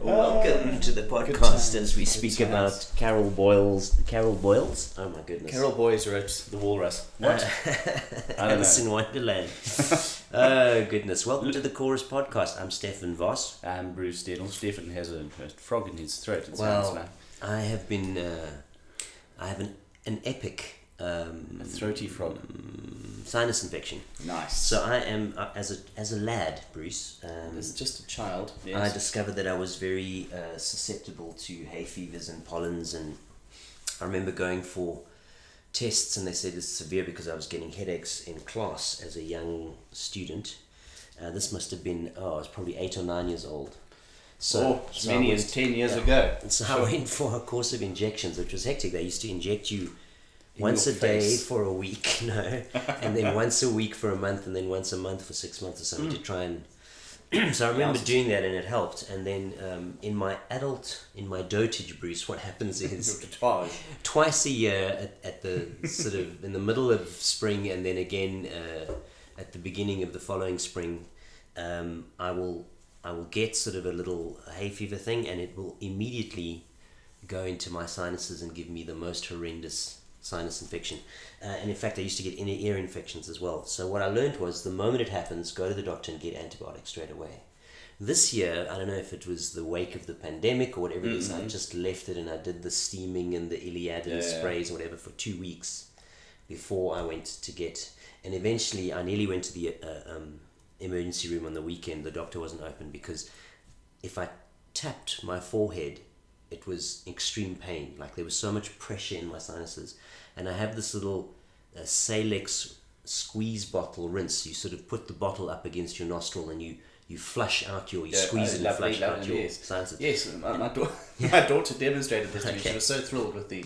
Welcome to the podcast as we speak about Carol Boyle's Carol Boyle's. Oh my goodness. Carol Boys wrote The Walrus. What? I don't Alice know. in Wonderland. oh goodness. Welcome to the Chorus Podcast. I'm Stefan Voss. I'm Bruce Daniel. Stephen has a, a frog in his throat. It Well, sounds like I have been uh, I have an, an epic um, a throaty frog. sinus infection. Nice. So I am uh, as a as a lad, Bruce. Um, As just a child. I Yes. discovered that I was very uh, susceptible to hay fevers and pollens, and I remember going for tests, and they said it's severe because I was getting headaches in class as a young student. Uh, this must have been oh, I was probably eight or nine years old. So, oh, as so I many went- as 10 years yeah. ago. and so I went for a course of injections, which was hectic. They used to inject you once a your day for a week, no, and then once a week for a month, and then once a month for six months or something to try and. so I remember doing that, and it helped. And then um, in my adult, in my dotage, Bruce, what happens is twice a year at, at the sort of in the middle of spring and then again uh, at the beginning of the following spring um, I will I will get sort of a little hay fever thing and it will immediately go into my sinuses and give me the most horrendous sinus infection uh, and in fact I used to get inner ear infections as well so what I learned was the moment it happens go to the doctor and get antibiotics straight away this year, I don't know if it was the wake of the pandemic or whatever it is, I just left it and I did the steaming and the Iliad and Yeah. sprays or whatever for two weeks before I went to get. And eventually, I nearly went to the uh, um, emergency room on the weekend. The doctor wasn't open because if I tapped my forehead, it was extreme pain. Like there was so much pressure in my sinuses. And I have this little uh, Salex squeeze bottle rinse. You sort of put the bottle up against your nostril and you, you flush out your, you Yeah, squeeze it and lovely, flush out lovely, your yes. sinuses. Yes, my, my, da- my daughter demonstrated this to me. She was so thrilled with the,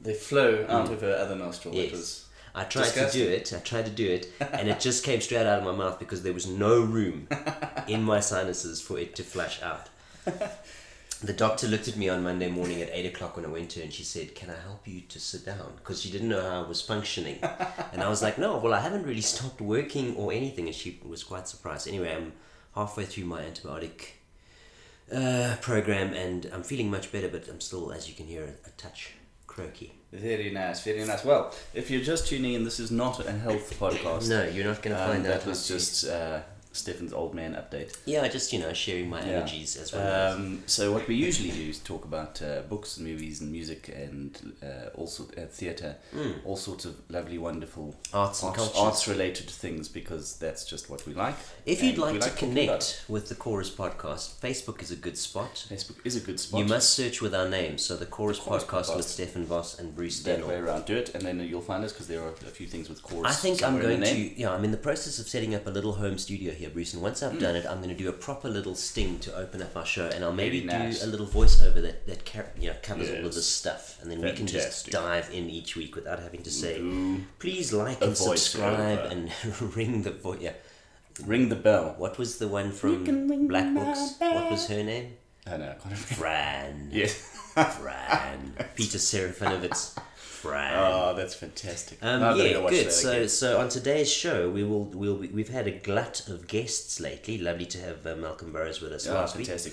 the flow out of her other nostril. It was I tried Disgusting. to do it. I tried to do it, and it just came straight out of my mouth because there was no room in my sinuses for it to flush out. The doctor looked at me on Monday morning at eight o'clock when I went to her, and she said, "Can I help you to sit down?" Because she didn't know how I was functioning, and I was like, "No, well, I haven't really stopped working or anything," and she was quite surprised. Anyway, I'm halfway through my antibiotic uh, program, and I'm feeling much better, but I'm still, as you can hear, a, a touch croaky. very nice, very nice. Well, if you're just tuning in, this is not a health podcast. No, you're not going to Um, find that out. was just uh, Stefan's old man update. Yeah, just you know, sharing my Yeah. energies as well. Um, so what we usually do is talk about uh, books, and movies, and music, and uh, also uh, theatre, all sorts of lovely, wonderful Arts and arts, cultures. related things because that's just what we like. if you'd and like to connect with the Chorus Podcast, Facebook is a good spot. Facebook is a good spot. You must search with our names, so the Chorus, Chorus Podcast, Podcast. with Stefan Voss and Bruce that way around. Do it, and then you'll find us because there are a few things with chorus. I think I'm going to, yeah, I'm in the process of setting up a little home studio here, Bruce, and once I've hmm. done it, I'm going to do a proper little sting to open up our show, and I'll maybe Very nice. do a little voiceover that, that car- you know, covers all of Yes. this stuff, and then we can just dive in each week without having to say, Do please like a and subscribe voiceover. and ring the voice. Yeah. Ring the bell. What was the one from Black my Books? What was her name? I know. I can't. Fran. Yes. Fran. Peter Serafinowicz. Fran. Oh, that's fantastic. Um, yeah, good. So, again. so on today's show, we will we'll be, we've had a glut of guests lately. Lovely to have uh, Malcolm Burrows with us Oh, last week. fantastic.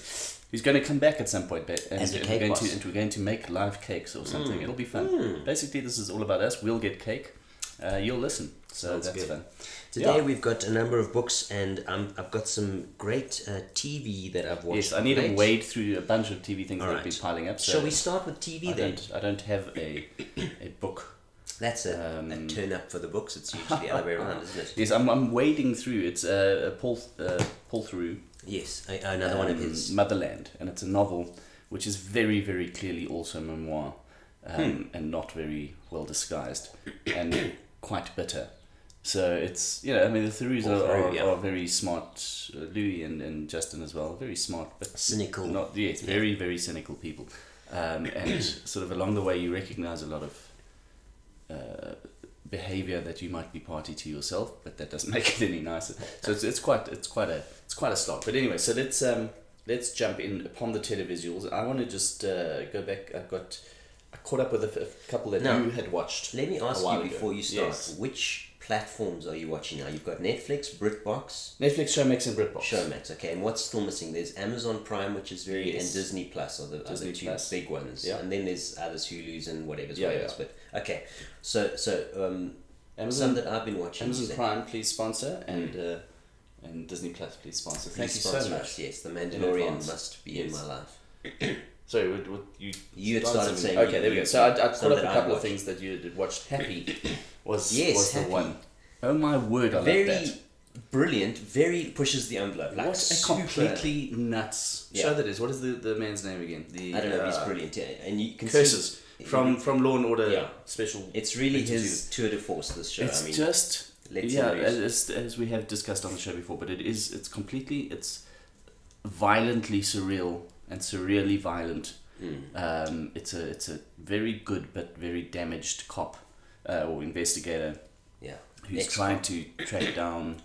He's going to come back at some point, ba- and, As a and cake we're going to, and we're going to make live cakes or something. It'll be fun. Basically, this is all about us. We'll get cake. Uh, you'll listen. So that's good. fun. Today Yeah. we've got a number of books, and um, I've got some great uh, TV that I've watched. Yes, I need to wade through a bunch of TV things that have been piling up. So Shall we start with TV I then? don't, I don't have a, a book. That's a, a Um, turn up for the books. It's usually the other way around, isn't it? Yes, I'm, I'm wading through. It's uh, a pull, uh, Paul Theroux. Yes, a- another one of um, his. Motherland, and it's a novel which is very, very clearly also a memoir, um, Hmm. and not very well disguised, and quite bitter. So it's you know I mean the Paul are, are, yeah. are very smart, uh, Louis and, and Justin as well, very smart but Cynical. Not yes, very very cynical people, um, and sort of along the way you recognise a lot of. Uh, behavior that you might be party to yourself but that doesn't make it any nicer so it's, it's quite it's quite a it's quite a slog but anyway so let's um let's jump in upon the televisuals i want to just uh, go back i've got caught up with a couple that No. you had watched Let me ask a you ago. before you start, Yes. which platforms are you watching now? You've got Netflix, BritBox, Netflix, Showmax, and BritBox. Showmax. Okay, and what's still missing? There's Amazon Prime, which is very, Yes. and Disney Plus are the Disney other two Plus. big ones. Yeah. And then there's others, Hulu's and whatever's Yeah, whatever's. yeah. But okay, so so um, Amazon, some that I've been watching. Amazon Prime, please sponsor, and uh, and Disney Plus, please sponsor. please Thank you so much. us, Yes, The Mandalorian must be in my life. Sorry, what, what you You had started started saying Okay, there we go. So I, I some up a couple of things that you had watched. Happy was Yes, was the Happy. one. Oh my word, I love Very that. brilliant. Very pushes the envelope. Like what a completely nuts Yeah. show that is. What is the, the man's name again? The I don't know. uh, he's brilliant, yeah. and you can Curses See, from from Law and Order Yeah. Special. It's really Into his tour de force. This show. It's I mean, just let's yeah, as, as we have discussed on the show before, but it is it's completely it's violently surreal and surreally violent. Mm. Um, it's a it's a very good but very damaged cop uh, or investigator yeah. who's Next trying to track down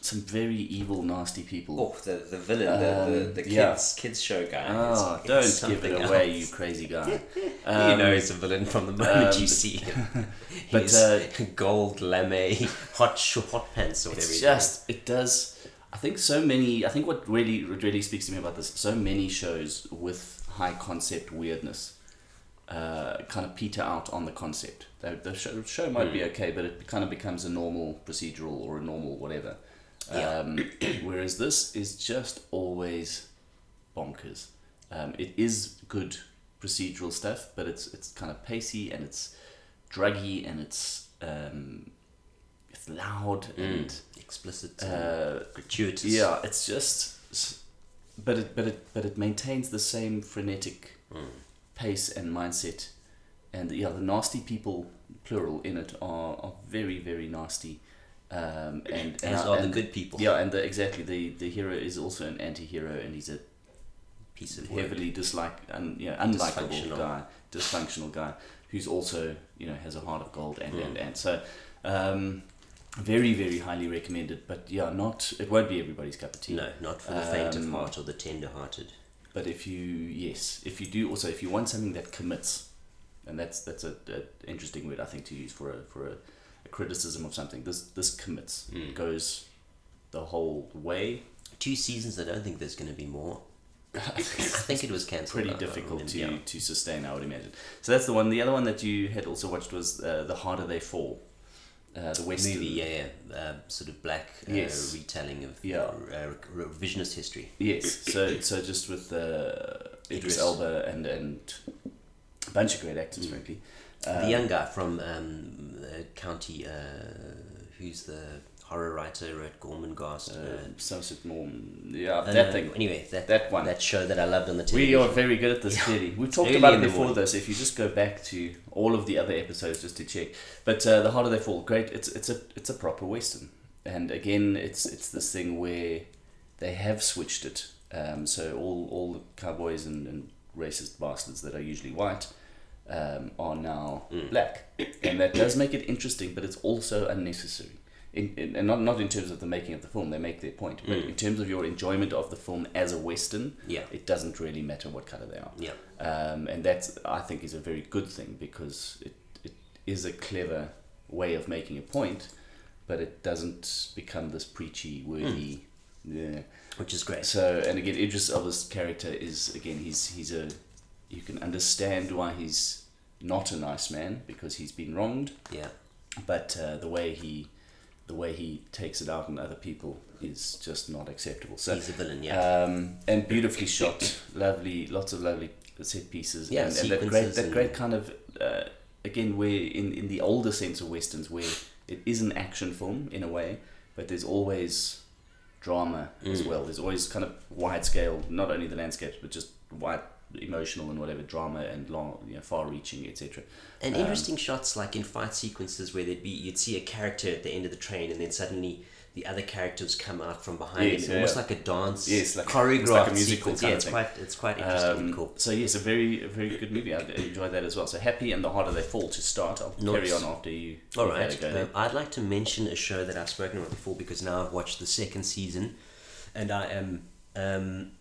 some very evil, nasty people. Oh, the the villain, the, the, Um, the kids yeah. kids show guy. Oh, is don't give it else. away, you crazy guy. you Um, know he's a villain from the moment um, you see him. but, He's uh, gold lame, hot hot pants or whatever. it's just it does i think so many i think what really what really speaks to me about this so many shows with high concept weirdness uh, kind of peter out on the concept. The, the show, show might be okay but it kind of becomes a normal procedural or a normal whatever. Yeah. um, whereas this is just always bonkers. Um, it is good procedural stuff but it's it's kind of pacey and it's druggy and it's um, it's loud and explicit, and uh, gratuitous. yeah, it's just, but it but it but it maintains the same frenetic Mm. pace and mindset, and yeah, the nasty people plural in it are, are very very nasty, um, and, and As are the good people. Yeah, and the, exactly the the hero is also an anti-hero, and he's a piece of heavily dislike and yeah unlikable Dysfunctional. guy, dysfunctional guy who's also you know has a heart of gold and Hmm. and and so. Um, very, very highly recommended, but yeah, not. It won't be everybody's cup of tea. No, not for the faint of Um, heart or the tender-hearted. But if you yes, if you do also if you want something that commits, and that's that's a, a interesting word I think to use for a for a, a criticism of something. This this commits Mm. goes the whole way. Two seasons. I don't think there's going to be more. I think it was cancelled. Pretty I difficult to, yeah. to sustain, I would imagine. So that's the one. The other one that you had also watched was uh, the harder they fall, uh, the Western movie, yeah, yeah, uh, sort of black uh, Yes. retelling of Yeah. uh, revisionist history. Yes, so so just with uh, Idris. Elba and and a bunch of great actors, Mm. frankly. the Um, young guy from um, uh, County, uh, who's the horror writer, wrote Gormenghast. uh, Uh, Somerset Maugham, yeah, uh, that no, thing. Anyway, that, That one. That show that I loved on the TV. We are very good at this, clearly. We've talked early about it before. So if you just go back to all of the other episodes just to check, but uh, the harder they fall, great. It's it's a it's a proper western, and again, it's it's this thing where they have switched it. Um, so all all the cowboys and, and racist bastards that are usually white um, are now Mm. black, and that does make it interesting, but it's also unnecessary. In, in, and not, not in terms of the making of the film, they make their point, but Mm. in terms of your enjoyment of the film as a western, Yeah, it doesn't really matter what color they are. yeah. Um, and that's, I think, is a very good thing because it, it is a clever way of making a point, but it doesn't become this preachy, wordy. Yeah. Which is great. So, and again, Idris Elba's character is again he's he's a you can understand why he's not a nice man because he's been wronged, Yeah. but uh, the way he the way he takes it out on other people is just not acceptable. So He's a villain, yeah. um, and beautifully shot, lovely, lots of lovely set pieces, Yeah, and, and that great, that great kind of, uh, again, where in in the older sense of westerns, where it is an action film in a way, but there's always drama as Mm. well. There's always kind of wide scale, not only the landscapes, but just wide emotional and whatever drama and long, you know, far reaching, etc. And Um, interesting shots like in fight sequences where there'd be you'd see a character at the end of the train and then suddenly the other characters come out from behind Yes, him, yeah, almost like a dance Yes, like- choreographed it's like a musical sequence. Yeah, it's quite it's quite interesting and Um, cool. So yes, a very a very good movie. I enjoyed that as well. So happy and the harder they fall to start. I'll carry on after you. All right. Um, I'd like to mention a show that I've spoken about before because now I've watched the second season, and I am um,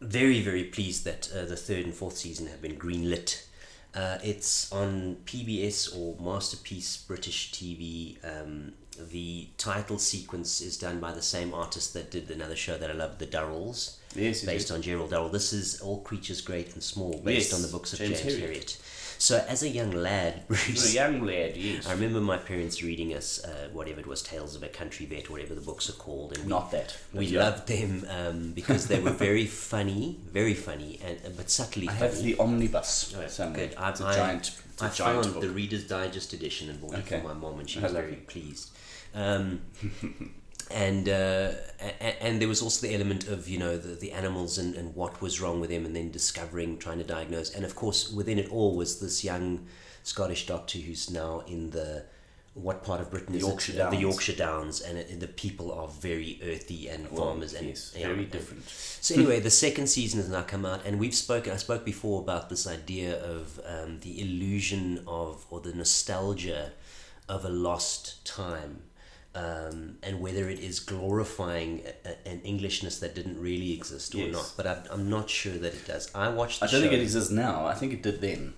very very pleased that uh, the third and fourth season have been greenlit. Uh, it's on PBS or Masterpiece British TV. Um, the title sequence is done by the same artist that did another show that I love, The Durrells, Yes, based on Gerald Durrell. This is All Creatures Great and Small, based Yes, on the books of James James, Herriot. So, as a young lad, Bruce, a young lad, yes. I remember my parents reading us uh, whatever it was, Tales of a Country Vet, whatever the books are called, and we, Not that. we yeah. loved them um, because they were very funny, very funny, and uh, but subtly I funny. have the omnibus Oh, somewhere. good. I, It's a I, giant. It's a giant found book. the Reader's Digest edition and bought Okay. it for my mom, and she was very pleased. Um, and uh, a- and there was also the element of you know the, the animals and, and what was wrong with them, and then discovering, trying to diagnose, and of course within it all was this young Scottish doctor who's now in the what part of Britain The is it? Yorkshire The Downs. Yorkshire Downs, and it, the people are very earthy and Well, farmers and yes, yeah, very and- different. so anyway, the second season has now come out, and we've spoken. I spoke before about this idea of um, the illusion of or the nostalgia of a lost time, um, and whether it is glorifying a, an Englishness that didn't really exist or Yes. not. But I'm, I'm not sure that it does. I watched. The I don't show. think it exists now. I think it did then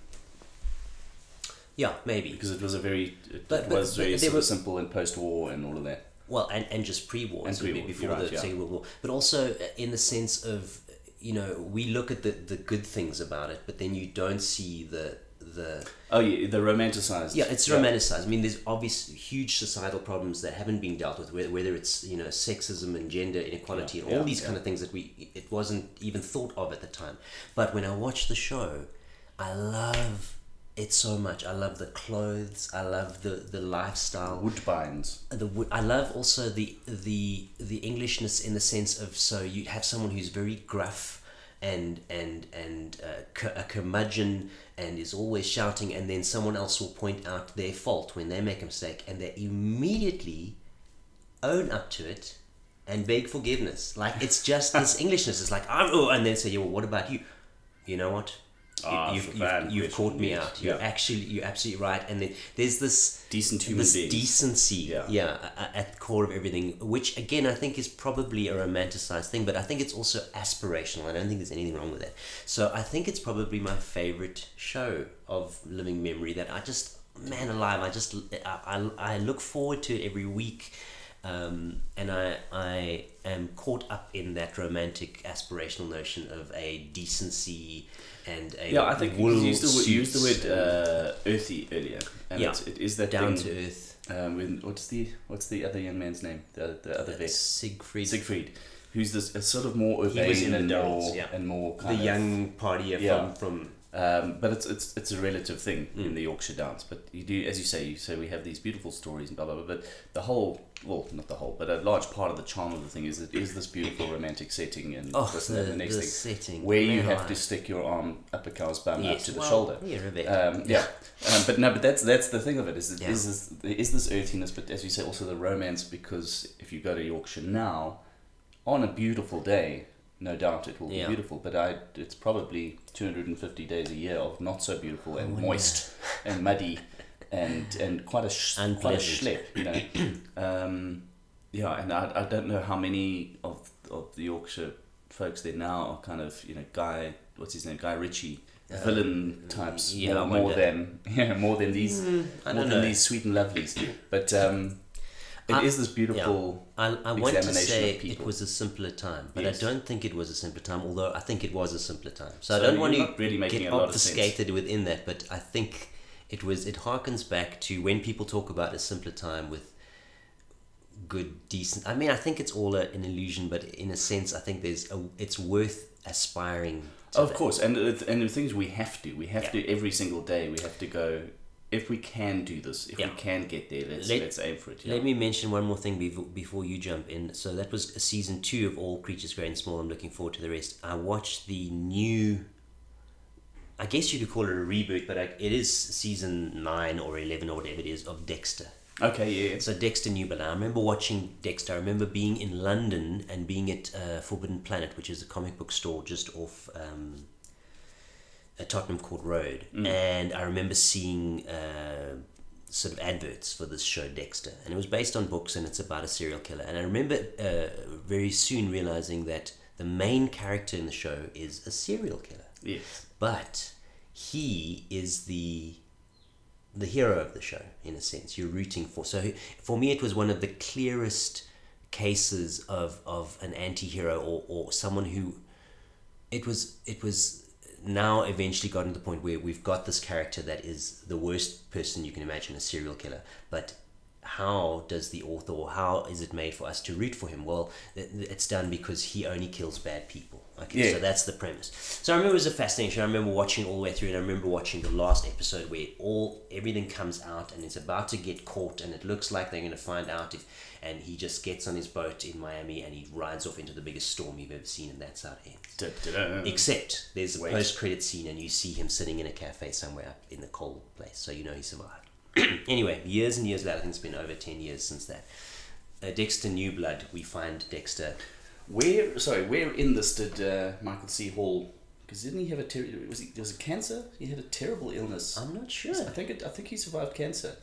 Yeah, maybe. because it was a very. It, But- it but- was very sort of simple and post-war and all of that. Well, and, and just pre-war, And pre-war, before you're the right, yeah. Second World War, but also uh, in the sense of you know we look at the, the good things about it, but then you don't see the the Oh yeah, the romanticized. yeah it's romanticized. I mean, there's obvious huge societal problems that haven't been dealt with, whether, it's you know sexism and gender inequality Yeah, and all yeah, these yeah. kind of things that we it wasn't even thought of at the time. But when I watch the show, I love it so much. I love the clothes. I love the the lifestyle Woodbines. the wo- I love also the the the Englishness in the sense of so you have someone who's very gruff and and and uh, a curmudgeon and is always shouting, and then someone else will point out their fault when they make a mistake, and they immediately own up to it and beg forgiveness. Like it's just this Englishness. It's like I'm oh, and then say, yeah, well, what about you? You know what? Ah, you've, you've, you've caught me out. You're actually you're absolutely right. And then there's this Decent human this beings. decency, Yeah. yeah, at the core of everything. Which again, I think is probably a romanticized thing, but I think it's also aspirational. I don't think there's anything wrong with that. So I think it's probably my favorite show of living memory. That I just man alive, I just I, I, I look forward to it every week. Um, and I, I am caught up in that romantic aspirational notion of a decency and a Yeah, I think you used the word, you used the word uh, earthy earlier, and Yeah. it's, it is that down thing. to earth. Um, when, what's the what's the other young man's name? The the other vet, Siegfried, Siegfried, who's this a sort of more He was in urbane and more yeah. and more the of, young partier Yeah. from from Um, but it's it's it's a relative thing Mm. in the Yorkshire dance. But you do, as you say, you say we have these beautiful stories and blah blah blah. But the whole, well, not the whole, but a large part of the charm of the thing is it is this beautiful romantic setting and oh this the, and the next the thing setting where you have to stick your arm up a cow's bum up to the well, shoulder. yeah. Um, yeah, um, but no, but that's that's the thing of it is that Yeah. is this there is this earthiness, but as you say, also the romance because if you go to Yorkshire now, on a beautiful day, no doubt it will Yeah. be beautiful. But I, it's probably two hundred and fifty days a year of not so beautiful and wonder. moist and muddy, and and quite a sh- quite a schlep, you know. um, yeah, and I, I don't know how many of of the Yorkshire folks there now are kind of you know Guy what's his name Guy Ritchie Uh, villain types yeah, more, more than yeah more than these I more than know. these sweet and lovelies but um it is I- this beautiful I, I want to say it was a simpler time, but Yes. I don't think it was a simpler time. Although I think it was a simpler time, so, I don't want to really get a lot of sense. obfuscated within that. But I think it was. It harkens back to when people talk about a simpler time with good, decent. I mean, I think it's all a, an illusion, but in a sense, I think there's a. It's worth aspiring. to of that. course and the, and the things we have to we have Yeah. to every single day we have to go if we can do this if Yeah. we can get there let's Let- let's aim for it yeah. Let me mention one more thing before, before you jump in. So that was season two of All Creatures Great and Small. I'm looking forward to the rest. I watched the new. I guess you could call it a reboot, but I, it is season nine or eleven or whatever it is of Dexter. okay yeah So Dexter New Blood. I remember watching Dexter. I remember being in London and being at uh, Forbidden Planet, which is a comic book store just off um, a Tottenham Court Road, and I remember seeing uh, sort of adverts for this show Dexter, and it was based on books and it's about a serial killer. And I remember uh, very soon realizing that the main character in the show is a serial killer yes but he is the the hero of the show in a sense. You're rooting for. So for me, it was one of the clearest cases of of an anti-hero or, or someone who it was it was now eventually gotten to the point where we've got this character that is the worst person you can imagine a serial killer but how does the author or how is it made for us to root for him well it's done because he only kills bad people Okay, yeah. so that's the premise. So I remember it was a fascination. I remember watching all the way through, and I remember watching the last episode where all everything comes out and it's about to get caught, and it looks like they're going to find out if. And he just gets on his boat in Miami and he rides off into the biggest storm you've ever seen, and that's how it ends. Da-da-da. Except there's a post credit scene, and you see him sitting in a cafe somewhere up in the cold place, so you know he survived. anyway, years and years later, I think it's been over ten years since that. Uh, Dexter New Blood, we find Dexter where sorry, where in this did uh, Michael C. Hall? Because didn't he have a ter- was he was it cancer? He had a terrible illness. I'm not sure. I think it, I think he survived cancer.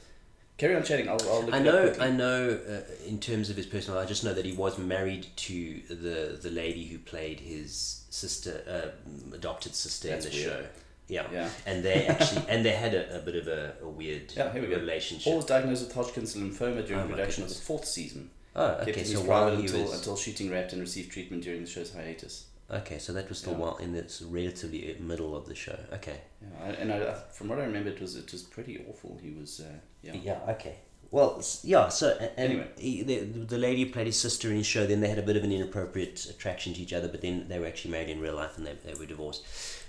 Carry on chatting. I'll, I'll look I know. I know. Uh, in terms of his personal, I just know that he was married to the the lady who played his sister, uh, adopted sister That's in the weird. show. Yeah. yeah. And they actually and they had a, a bit of a, a weird yeah, here we relationship. Hall was diagnosed with Hodgkin's lymphoma during oh, production of the fourth season. Oh, okay. So while he until, was... until shooting wrapped and received treatment during the show's hiatus. Okay, so that was still yeah. while in the relatively middle of the show. Okay. Yeah, and I, from what I remember, it was it was pretty awful. He was, uh, yeah. Yeah. Okay. Well, yeah. So anyway, he, the the lady played his sister in his show. Then they had a bit of an inappropriate attraction to each other, but then they were actually married in real life, and they, they were divorced.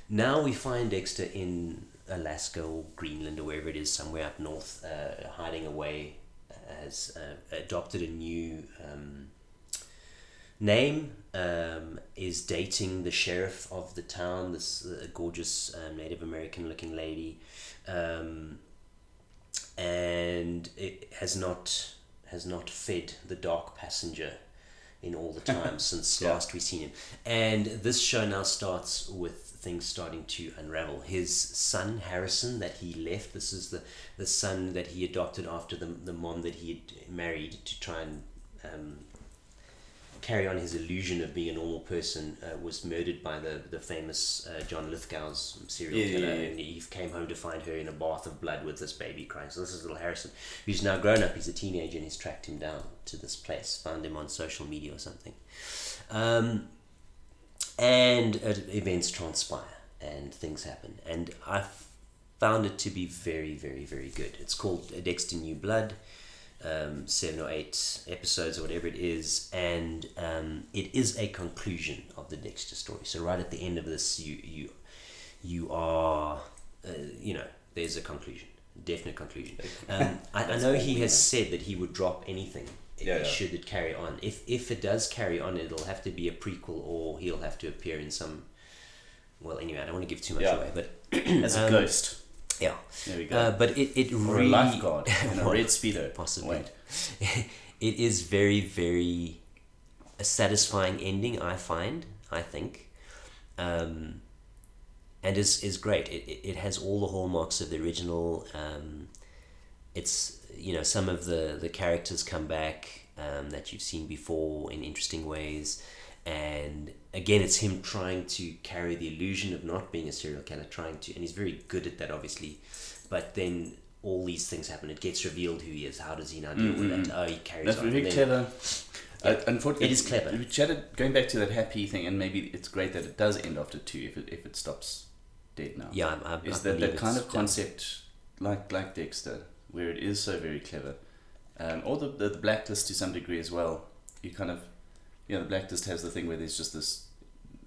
Now we find Dexter in Alaska or Greenland or wherever it is, somewhere up north, uh, hiding away has uh, adopted a new um, name, um, is dating the sheriff of the town, this uh, gorgeous um, Native American looking lady, um, and it has not has not fed the dark passenger in all the time since yeah. last we've seen him. And this show now starts with things starting to unravel. His son Harrison, that he left, this is the the son that he adopted after the the mom that he had married to try and um, carry on his illusion of being a normal person, uh, was murdered by the the famous uh, John Lithgow's serial yeah, killer, yeah, yeah. and he came home to find her in a bath of blood with this baby crying. So this is little Harrison, who's now grown up. He's a teenager, and he's tracked him down to this place, found him on social media or something. Um, and events transpire and things happen. And I found it to be very, very, very good. It's called Dexter New Blood, um, seven or eight episodes or whatever it is, and um, it is a conclusion of the Dexter story. So right at the end of this, you you you are, uh, you know, there's a conclusion, definite conclusion. Um, I, I know he has said that he would drop anything yeah, yeah. should it carry on. If if it does carry on, it'll have to be a prequel, or he'll have to appear in some. Well, anyway, I don't want to give too much yeah. away, but as a um, ghost. Yeah. There we go. Uh, but it it or really a lifeguard in a red speedo. Possibly. it is very very a satisfying ending. I find. I think. Um, and is is great. It, it, it has all the hallmarks of the original. Um, it's you know some of the the characters come back um, that you've seen before in interesting ways and again it's him trying to carry the illusion of not being a serial killer trying to and he's very good at that obviously. But then all these things happen. It gets revealed who he is. How does he now deal mm-hmm. with that? Oh he carries that's on. very clever. Yeah, uh, unfortunately, it is clever. We chatted going back to that happy thing, and maybe it's great that it does end after two if it, if it stops dead now. Yeah, I, I, is that that kind of concept like like Dexter where it is so very clever, um, or the, the, the blacklist to some degree as well. You kind of, you know, the blacklist has the thing where there's just this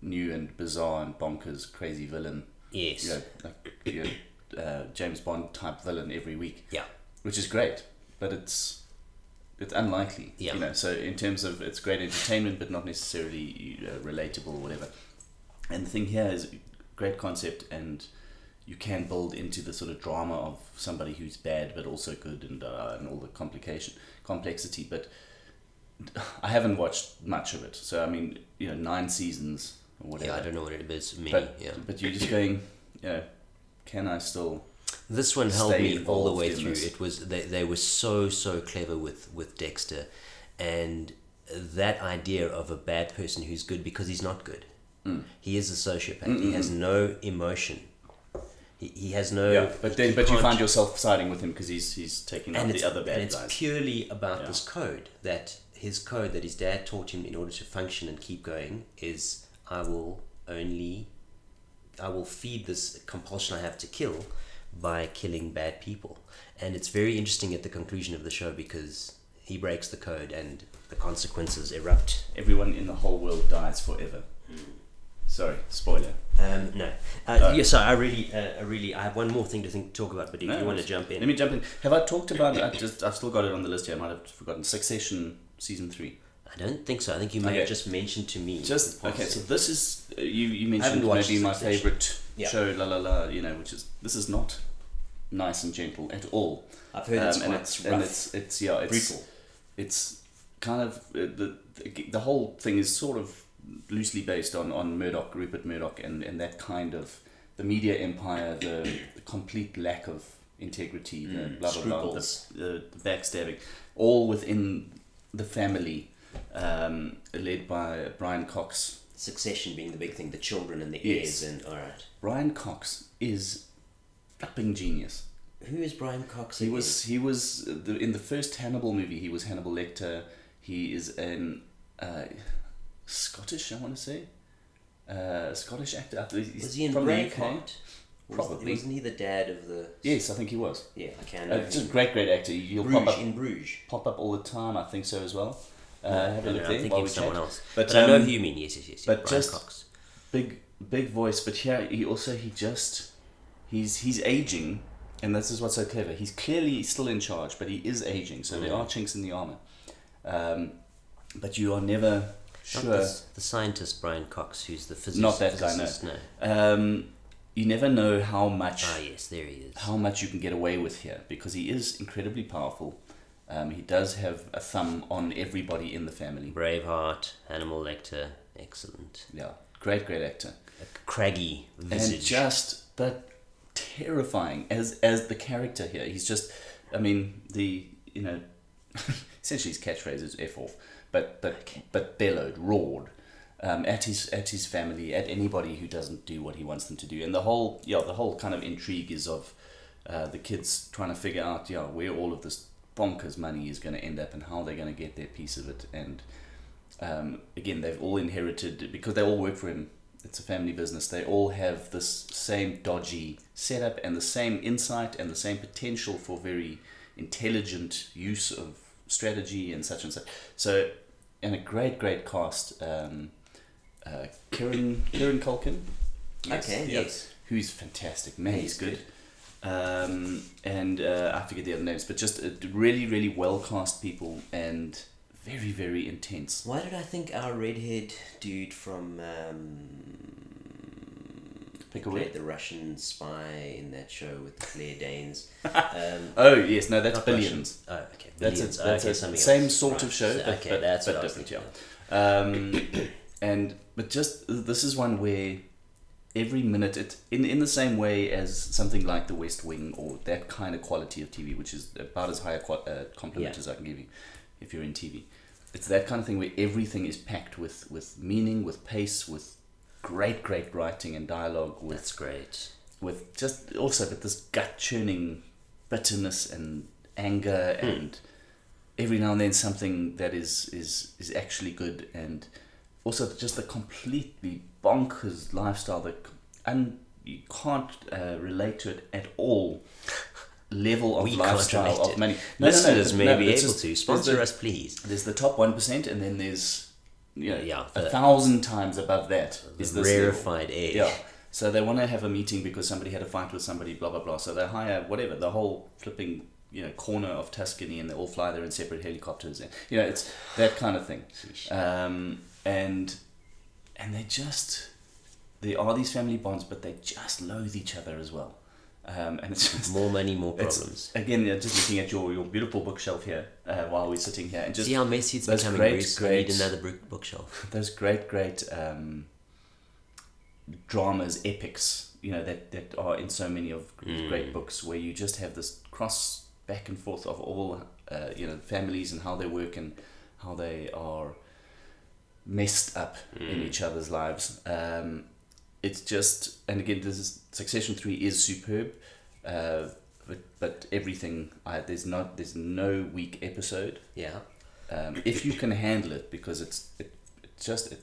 new and bizarre and bonkers crazy villain. Yes. You know, like you know, uh, James Bond type villain every week. Yeah. Which is great, but it's it's unlikely. Yeah. You know, so in terms of it's great entertainment, but not necessarily uh, relatable or whatever. And the thing here is great concept and you can build into the sort of drama of somebody who's bad but also good and uh, and all the complication complexity but I haven't watched much of it so I mean you know nine seasons or whatever yeah I don't know what it is many, but, yeah but you're just going you know can I still this one held me all the way through this? it was they, they were so so clever with with Dexter and that idea of a bad person who's good because he's not good mm. he is a sociopath Mm-mm. he has no emotion He, he has no. yeah, but then but you find yourself siding with him because he's he's taking out and the it's, other and bad it's guys. purely about Yeah. this code that his code that his dad taught him in order to function and keep going is I will only I will feed this compulsion I have to kill by killing bad people. And it's very interesting at the conclusion of the show because he breaks the code and the consequences erupt. Everyone in the whole world dies forever. Sorry, spoiler. Um, no, uh, Uh, yeah. I really, uh, I really, I have one more thing to think, talk about. But if No, you want to jump in, Let me jump in. Have I talked about? I just I've still got it on the list here. I might have forgotten. Succession season three. I don't think so. I think you may Okay. have just mentioned to me. Just okay. So this is uh, you. You mentioned maybe my favorite Yeah. show. La la la. You know, which is this is not nice and gentle at all. I've heard it's Um, and quite it's rough, and it's it's yeah it's brutal. it's kind of uh, the, the the whole thing is sort of loosely based on on Murdoch, Rupert Murdoch, and and that kind of the media empire, the, the complete lack of integrity, the Mm, blah blah blah, the, the, the backstabbing, all within the family, um, led by Brian Cox. Succession being the big thing, the children and the Yes. heirs, and all right. Brian Cox is flipping genius. Who is Brian Cox? He again? was he was the, in the first Hannibal movie. He was Hannibal Lecter. He is an uh, Scottish, I want to say, uh, Scottish actor. He's Was he in from the UK. Braveheart? Was- Probably. Wasn't he the dad of the? Yes, I think he was. Yeah, I can. Uh, know just him. great, great actor. You'll Bruges pop up in Bruges. pop up all the time. I think so as well. Uh, No, have a no, look no, there I'm thinking of someone chat. else. But, But, I know um, who you mean. Yes, yes, yes. yes. but Brian just- Cox. big big voice but here he also he just he's he's aging and this is what's so clever he's clearly still in charge but he is aging so there Mm. are chinks in the armor um, but you are never Not sure this- the scientist Brian Cox, who's the physicist. Not that guy, no. no. um, you never know how much Ah, yes, there he is. how much you can get away with here because he is incredibly powerful um, he does have a thumb on everybody in the family Braveheart, Hannibal Lecter, excellent. yeah great great actor A craggy visage. and just but terrifying as as the character here. He's just, I mean, the you know, essentially his catchphrase is "f off," but but but bellowed, roared. Um, at his at his family, at anybody who doesn't do what he wants them to do, and the whole yeah the whole kind of intrigue is of uh, the kids trying to figure out yeah where all of this bonkers money is going to end up and how they're going to get their piece of it, and um, again they've all inherited because they all work for him it's a family business they all have this same dodgy setup and the same insight and the same potential for very intelligent use of strategy and such and such. So and a great great cast um, uh, Kieran Kieran Culkin Okay, yeah, yes. who's fantastic man he's He's good um, and uh, I forget the other names but just uh, really really well cast people and very very intense Why did I think our redhead dude from um, Pick a played the Russian spy in that show with the Claire Danes? Um, Oh yes, no, that's billions. Russian. Oh, okay. That's Billions. a, Oh, that's okay, a same else. sort Right. of show, but, okay, but, that's but what I was different, yeah. Um, and but just this is one where every minute it in in the same way as something like The West Wing or that kind of quality of TV, which is about as high a uh, compliment Yeah. as I can give you, if you're in TV. It's that kind of thing where everything is packed with with meaning, with pace, with great great writing and dialogue, with That's great. with just also with this gut churning bitterness and anger Hmm. and every now and then something that is is is actually good and also just the completely bonkers lifestyle that and you can't uh, relate to it at all level of We lifestyle of money Listeners no, may no, be able just- to sponsor the- us, please. there's the top 1% and then there's you know, Yeah, a thousand times above that is The this level. rarefied air. Yeah. So they want to have a meeting because somebody had a fight with somebody, blah blah blah. So they hire whatever the whole flipping you know corner of Tuscany, and they all fly there in separate helicopters, and you know it's that kind of thing. Um, and and they just they are these family bonds, but they just loathe each other as well. Um, and it's just More money, more problems. again just looking at your, your beautiful bookshelf here uh, while we're sitting here, and just See how messy it's becoming, great, Bruce? I great- need another book- bookshelf. those great, great um, dramas, epics, you know, that, that are in so many of Mm. great books where you just have this cross back and forth of all, uh, you know, families and how they work and how they are messed up in Mm. each other's lives. Um, it's just and again this is Succession three is superb, uh, but but everything I, there's not there's no weak episode. Yeah. Um, if you can handle it because it's it, it's just it,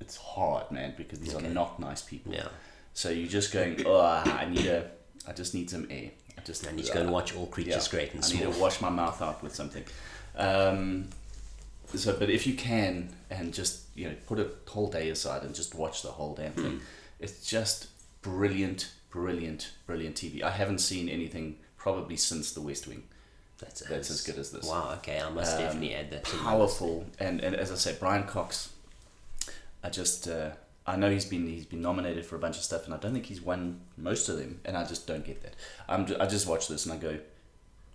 it's hard man because these Okay. are not nice people. Yeah. So you're just going oh I need a I just need some air. I just I need to go and watch All Creatures Great and I need to wash my mouth out with something. Um, so, but if you can, and just you know, put a whole day aside and just watch the whole damn thing, it's just brilliant, brilliant, brilliant TV. I haven't seen anything probably since The West Wing. That's, That's as good as this. Wow. Okay, I must Um, definitely add that to Powerful, and and as I said, Brian Cox. I just uh, I know he's been he's been nominated for a bunch of stuff, and I don't think he's won most of them, and I just don't get that. I'm I just watch this and I go,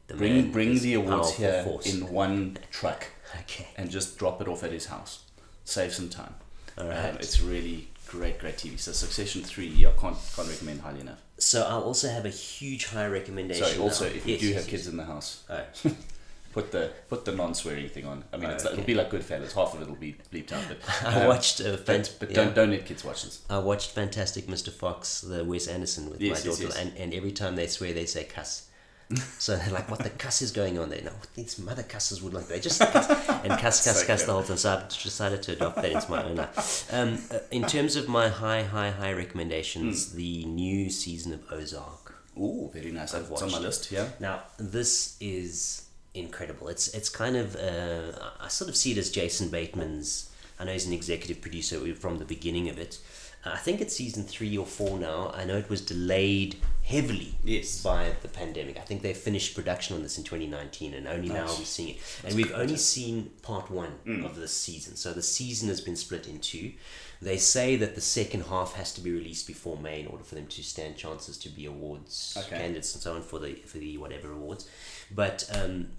The bring bring the awards here force. in one truck Okay. and just drop it off at his house. Save some time. All Um, it's really great, great TV. So Succession three, I can't can't recommend highly enough. So I'll also have a huge high recommendation. Sorry, also now. if you Yes, do yes, have yes. kids in the house, Oh, put the put the non swearing thing on. I mean, Oh, it's okay. it'll be like Goodfellas. Half of it'll be bleeped out, but I um, watched uh, fant- but yeah. don't don't let kids watch this. I watched Fantastic Mr. Fox, the Wes Anderson with my daughter. And, and every time they swear, they say cuss. so they're like, "What the cuss is going on there?" No, what these mother cusses would like. They just cuss and cuss, cuss, So cuss the whole time. So I've decided to adopt that into my own life. Um, uh, in terms of my high, high, high recommendations, Hmm. the new season of Ozark. Ooh, very nice. I've It's on my list. Yeah. Now, this is incredible. It's it's kind of uh, I sort of see it as Jason Bateman's. I know he's an executive producer from the beginning of it. I think it's season three or four now. I know it was delayed heavily Yes. by the pandemic. I think they finished production on this in 2019 and only now we're seeing it. That's and we've only seen part one Mm. of this season. So the season has been split in two. They say that the second half has to be released before May in order for them to stand chances to be awards Okay. candidates and so on for the for the whatever awards. But um,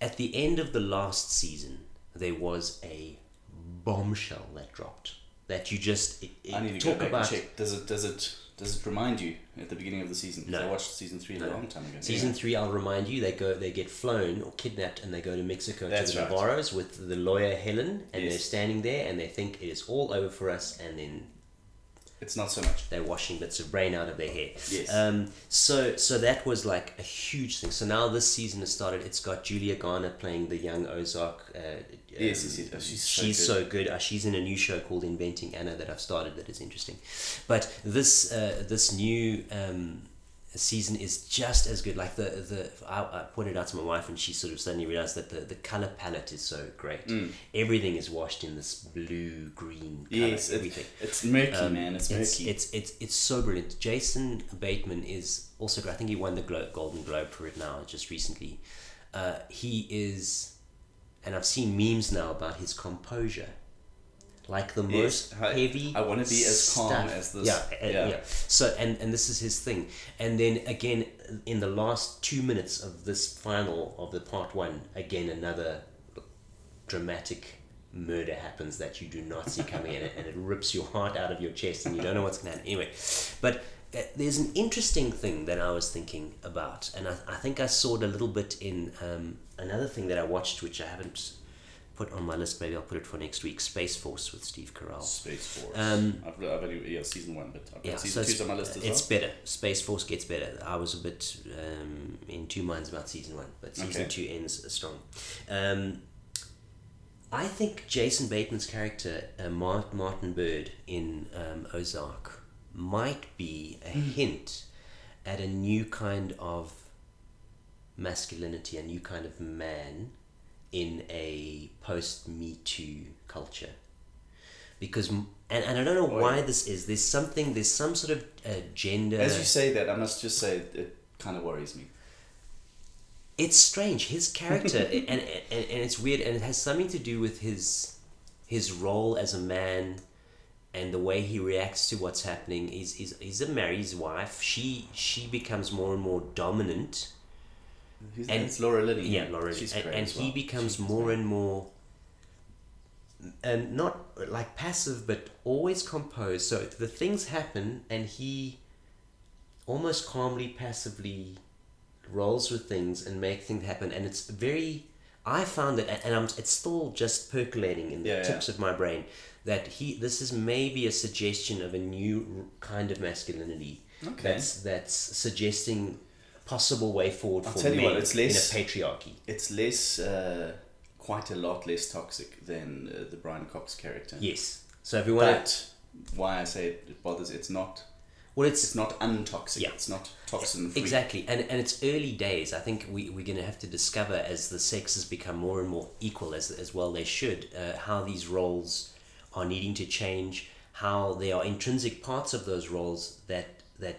at the end of the last season, there was a bombshell that dropped that you just it, it- I need to talk go back about. and check. Does it does it does it remind you at the beginning of the season? No. I watched season three No. a long time ago. Season Yeah. three, I'll remind you, they go, they get flown or kidnapped, and they go to Mexico That's to the right. Navarros with the lawyer Helen, and they're standing there, and they think it is all over for us, and then It's not so much. they're washing bits of rain out of their hair. Yes. Um, so so that was like a huge thing. So now this season has started. It's got Julia Garner playing the young Ozark. Uh, Yes, um, yes, yes. Oh, she's so good. so good. Uh, she's in a new show called Inventing Anna that I've started. That is interesting, but this uh, this new. Um, season is just as good like the the I, I pointed out to my wife and she sort of suddenly realized that the, the color palette is so great Mm. everything is washed in this blue green color, Yes, it, everything it's murky, um, man. It's it's, murky. it's it's it's so brilliant. Jason Bateman is also great. I think he won the Glo- Golden Globe for it now, just recently. Uh, he is, and I've seen memes now about his composure, like the Yes, most I- heavy. I wanna be as calm stuff. as this. Yeah, uh, Yeah. yeah. So and and this is his thing. And then again, in the last two minutes of this final of the part one, again another dramatic murder happens that you do not see coming in and it rips your heart out of your chest and you don't know what's going to happen anyway but uh, there's an interesting thing that i was thinking about and i, I think i saw it a little bit in um, another thing that i watched which i haven't put on my list maybe i'll put it for next week space force with steve carell Space Force. Um, I've, I've only yeah season one, but I've yeah, season so two's on my list as it's well. better. Space Force gets better. I was a bit um, in two minds about season one, but season Okay. two ends strong. Um, I think Jason Bateman's character, uh, Mart- Martin Byrde in um, Ozark, might be a Hmm. hint at a new kind of masculinity, a new kind of man in a post Me Too culture. Because, and, and I don't know Oh, why yeah. this is, there's something, there's some sort of uh, gender. As you say that, I must just say it kind of worries me. it's strange his character and, and and it's weird and it has something to do with his his role as a man and the way he reacts to what's happening he's, he's, he's a married wife she she becomes more and more dominant Who's And- that? Laura Linney. yeah Lauren She's and, and as he becomes She's more great. and more and not like passive but always composed so the things happen and he almost calmly passively rolls with things and make things happen and it's very I found it and I'm, it's still just percolating in the Yeah, tips yeah. of my brain, that he this is maybe a suggestion of a new kind of masculinity. Okay. That's that's suggesting possible way forward I'll for tell you what, it's less- in a patriarchy. It's less, uh, quite a lot less toxic than uh, the Brian Cox character. Yes. So if we want to, why I say it, it bothers, it's not. well, it's It's not untoxic. Yeah. It's not toxin free. Exactly, and and it's early days. I think we we're going to have to discover as the sexes become more and more equal, as as well they should, uh, how these roles are needing to change, how there are intrinsic parts of those roles that that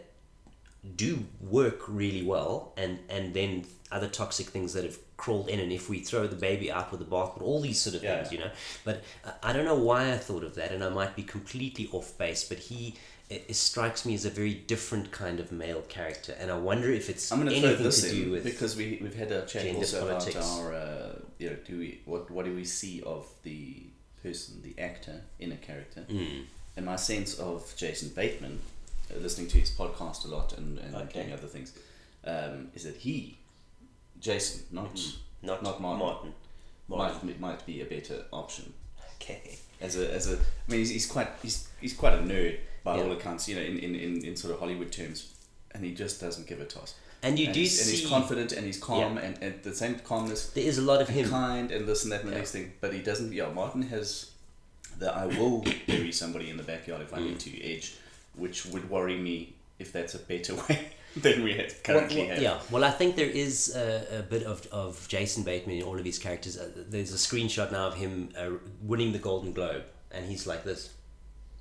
do work really well, and and then other toxic things that have crawled in. And if we throw the baby out with the bathwater, all these sort of Yeah. things, you know. But I don't know why I thought of that, and I might be completely off base. But he. It, strikes me as a very different kind of male character, and I wonder if it's I'm to throw anything this to do with because we we've had a chat also politics. about our uh, you know do we what what do we see of the person the actor in a character Mm. and my sense of Jason Bateman listening to his podcast a lot and, and Okay. doing other things um, is that he Jason not Mm-hmm. not not Martin, Martin. Martin. Might, might be a better option Okay. as a as a I mean he's, he's quite he's he's quite a nerd by Yeah. all accounts you know in, in, in, in sort of Hollywood terms and he just doesn't give a toss And you and do he's, see and he's confident and he's calm and, and the same calmness there is a lot of and him. kind and this and that and the Yeah. next thing but he doesn't yeah Martin has the I will bury somebody in the backyard if I Mm. need to edge which would worry me if that's a better way than we had Well, currently well, have yeah, well, I think there is a, a bit of, of Jason Bateman in all of his characters. Uh, there's a screenshot now of him uh, winning the Golden Globe, and he's like this,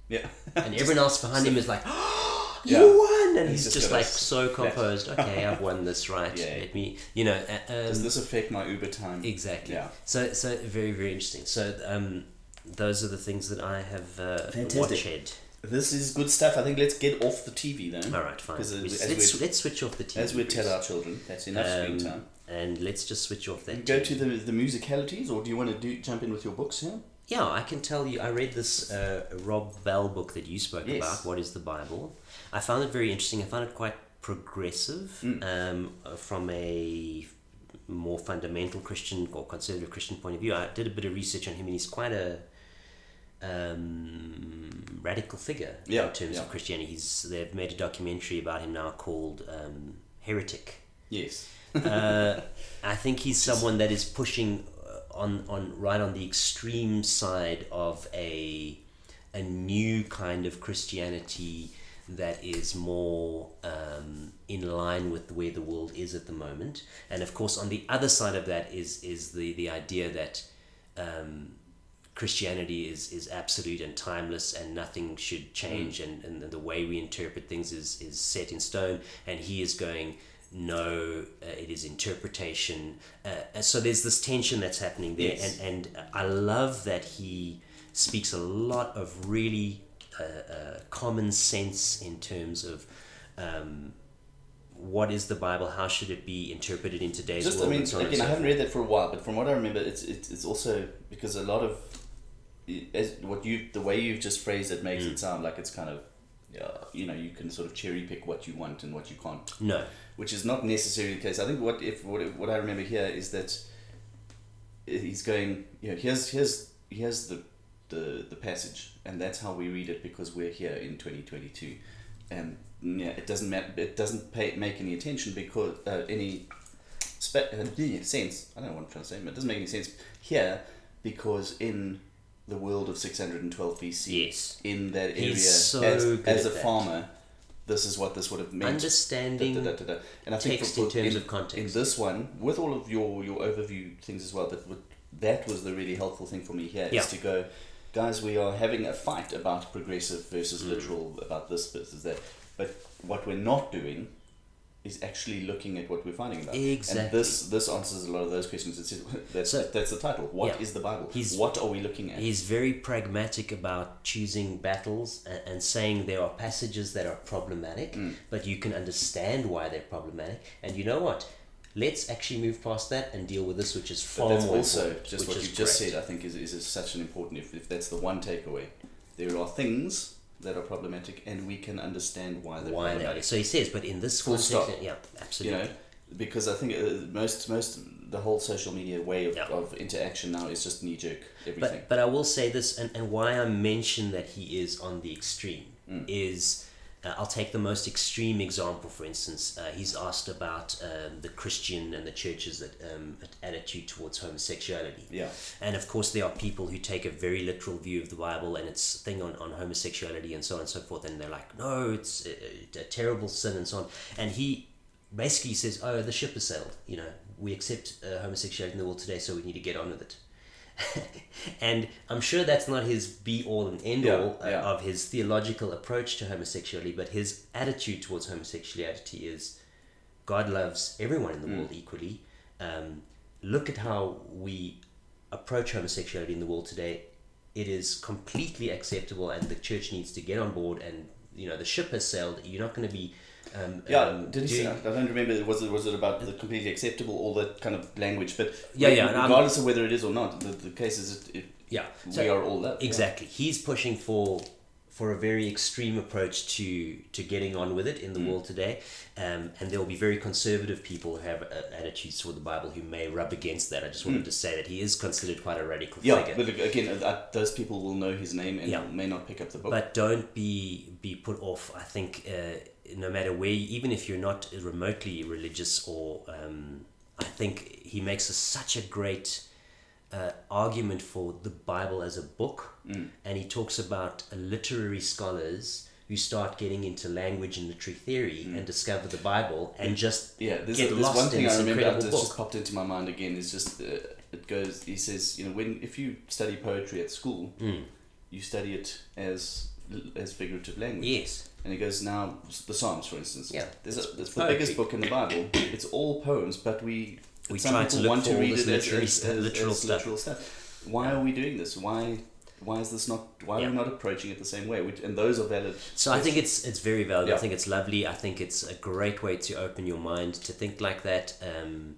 yeah and everyone else behind him is like, "Oh, "You Yeah. won!" And He's he's, just just got a like so flat- composed. Okay, I've won this, right? Yeah. Let me, you know. Uh, um, does this affect my Uber time Exactly. Yeah. So so very very interesting. So um, those are the things that I have uh, Fantastic. watched. This is good stuff I think let's get off the TV then All right, fine. As We- as let's let's switch off the TV. as we tell our children that's enough screen Um, time and let's just switch off that. go TV. to the the musicalities or do you want to do jump in with your books here Yeah, I can tell you. I read this uh, Rob Bell book that you spoke Yes. about. What is the Bible? I found it very interesting. I found it quite progressive Mm. um, from a more fundamental Christian or conservative Christian point of view. I did a bit of research on him, and he's quite a um, radical figure Yeah, in terms yeah. of Christianity. He's they've made a documentary about him now called um, Heretic yes uh, I think he's someone that is pushing uh, on on right on the extreme side of a a new kind of Christianity that is more um, in line with where the world is at the moment. And of course, on the other side of that is is the the idea that um, Christianity is, is absolute and timeless and nothing should change and, and the way we interpret things is, is set in stone and he is going no uh, it is interpretation. Uh, so there's this tension that's happening there Yes. and, and I love that he speaks a lot of really uh, uh, common sense in terms of um, what is the Bible? How should it be interpreted in today's just I world? mean on and again I haven't read that for a while but from what I remember it's it's, it's also because a lot of as what you the way you've just phrased it makes Mm. it sound like it's kind of yeah, you know you can sort of cherry pick what you want and what you can't. No. Which is not necessarily the case. I think what if what, what I remember here is that he's going you know here's here's here's the the the passage and that's how we read it because we're here in 2022 and yeah it doesn't matter it doesn't pay, make any attention because uh, any spe- uh, sense. I don't know what I'm trying to say but it doesn't make any sense here because in the world of 612 BC Yes. in that area so as, good as a that. farmer this is what this would have meant understanding Da, da, da. And I think for- in terms in, of context. In this one, with all of your, your overview things as well, that would, that was the really helpful thing for me here, Yeah. is to go, guys, we are having a fight about progressive versus Mm. literal, about this versus that. But what we're not doing is actually looking at what we're finding about. And Exactly. this this answers a lot of those questions. It's, that's, So- that's the title. What is Yeah. the Bible? He's- what are we looking at? He's very pragmatic about choosing battles and, and saying there are passages that are problematic, Mm. but you can understand why they're problematic. And you know what? Let's actually move past that and deal with this, which is But far that's more also important, just what is you just said. I think is, is, is such an important. If, if that's the one takeaway, there are things that are problematic, and we can understand why they're Why they are. problematic. So he says, but in this Full stop. yeah, absolutely. You know, because I think uh, most most the whole social media way of, yeah. of interaction now is just knee jerk everything. But but I will say this, and, and why I mention that he is on the extreme mm. is uh, I'll take the most extreme example, for instance. Uh, he's asked about um, the Christian and the church's um, attitude towards homosexuality. Yeah. And of course, there are people who take a very literal view of the Bible and its thing on, on homosexuality and so on and so forth. And they're like, no, it's a, a terrible sin and so on. And he basically says, oh, the ship has sailed. You know, we accept uh, homosexuality in the world today, so we need to get on with it. and I'm sure that's not his be all and end all yeah, yeah. of his theological approach to homosexuality, but his attitude towards homosexuality is God loves everyone in the mm. world equally. Um, look at how we approach homosexuality in the world today. It is completely acceptable, and the church needs to get on board. And you know, the ship has sailed. You're not going to be um, yeah, um, did he? I don't remember. Was it was it about the completely acceptable, all that kind of language? But yeah, yeah. Regardless of whether it is or not, the, the case is it, it yeah. So we are all that. Exactly. Yeah. He's pushing for for a very extreme approach to to getting on with it in the mm. world today, um, and there will be very conservative people who have uh, attitudes toward the Bible who may rub against that. I just wanted mm. to say that he is considered quite a radical yeah, figure. but again, uh, those people will know his name and yeah. may not pick up the book. But don't be be put off. I think. Uh, no matter where, even if you're not remotely religious, or um, I think he makes a, such a great uh, argument for the Bible as a book, mm. and he talks about literary scholars who start getting into language and literary theory mm. and discover the Bible and just yeah. There's, get a, there's lost one thing I remember that just popped into my mind again. Is just uh, it goes. He says, you know, when if you study poetry at school, mm. you study it as as figurative language. Yes and he goes now the Psalms, for instance. Yeah, there's a, it's the biggest book in the Bible. It's all poems, but we we try to look want to read it as, as, as, literal, as stuff. literal stuff. Why yeah. are we doing this? Why why is this not why yeah. are we not approaching it the same way Which, and those are valid so questions. i think it's it's very valid yeah. i think it's lovely i think it's a great way to open your mind to think like that um,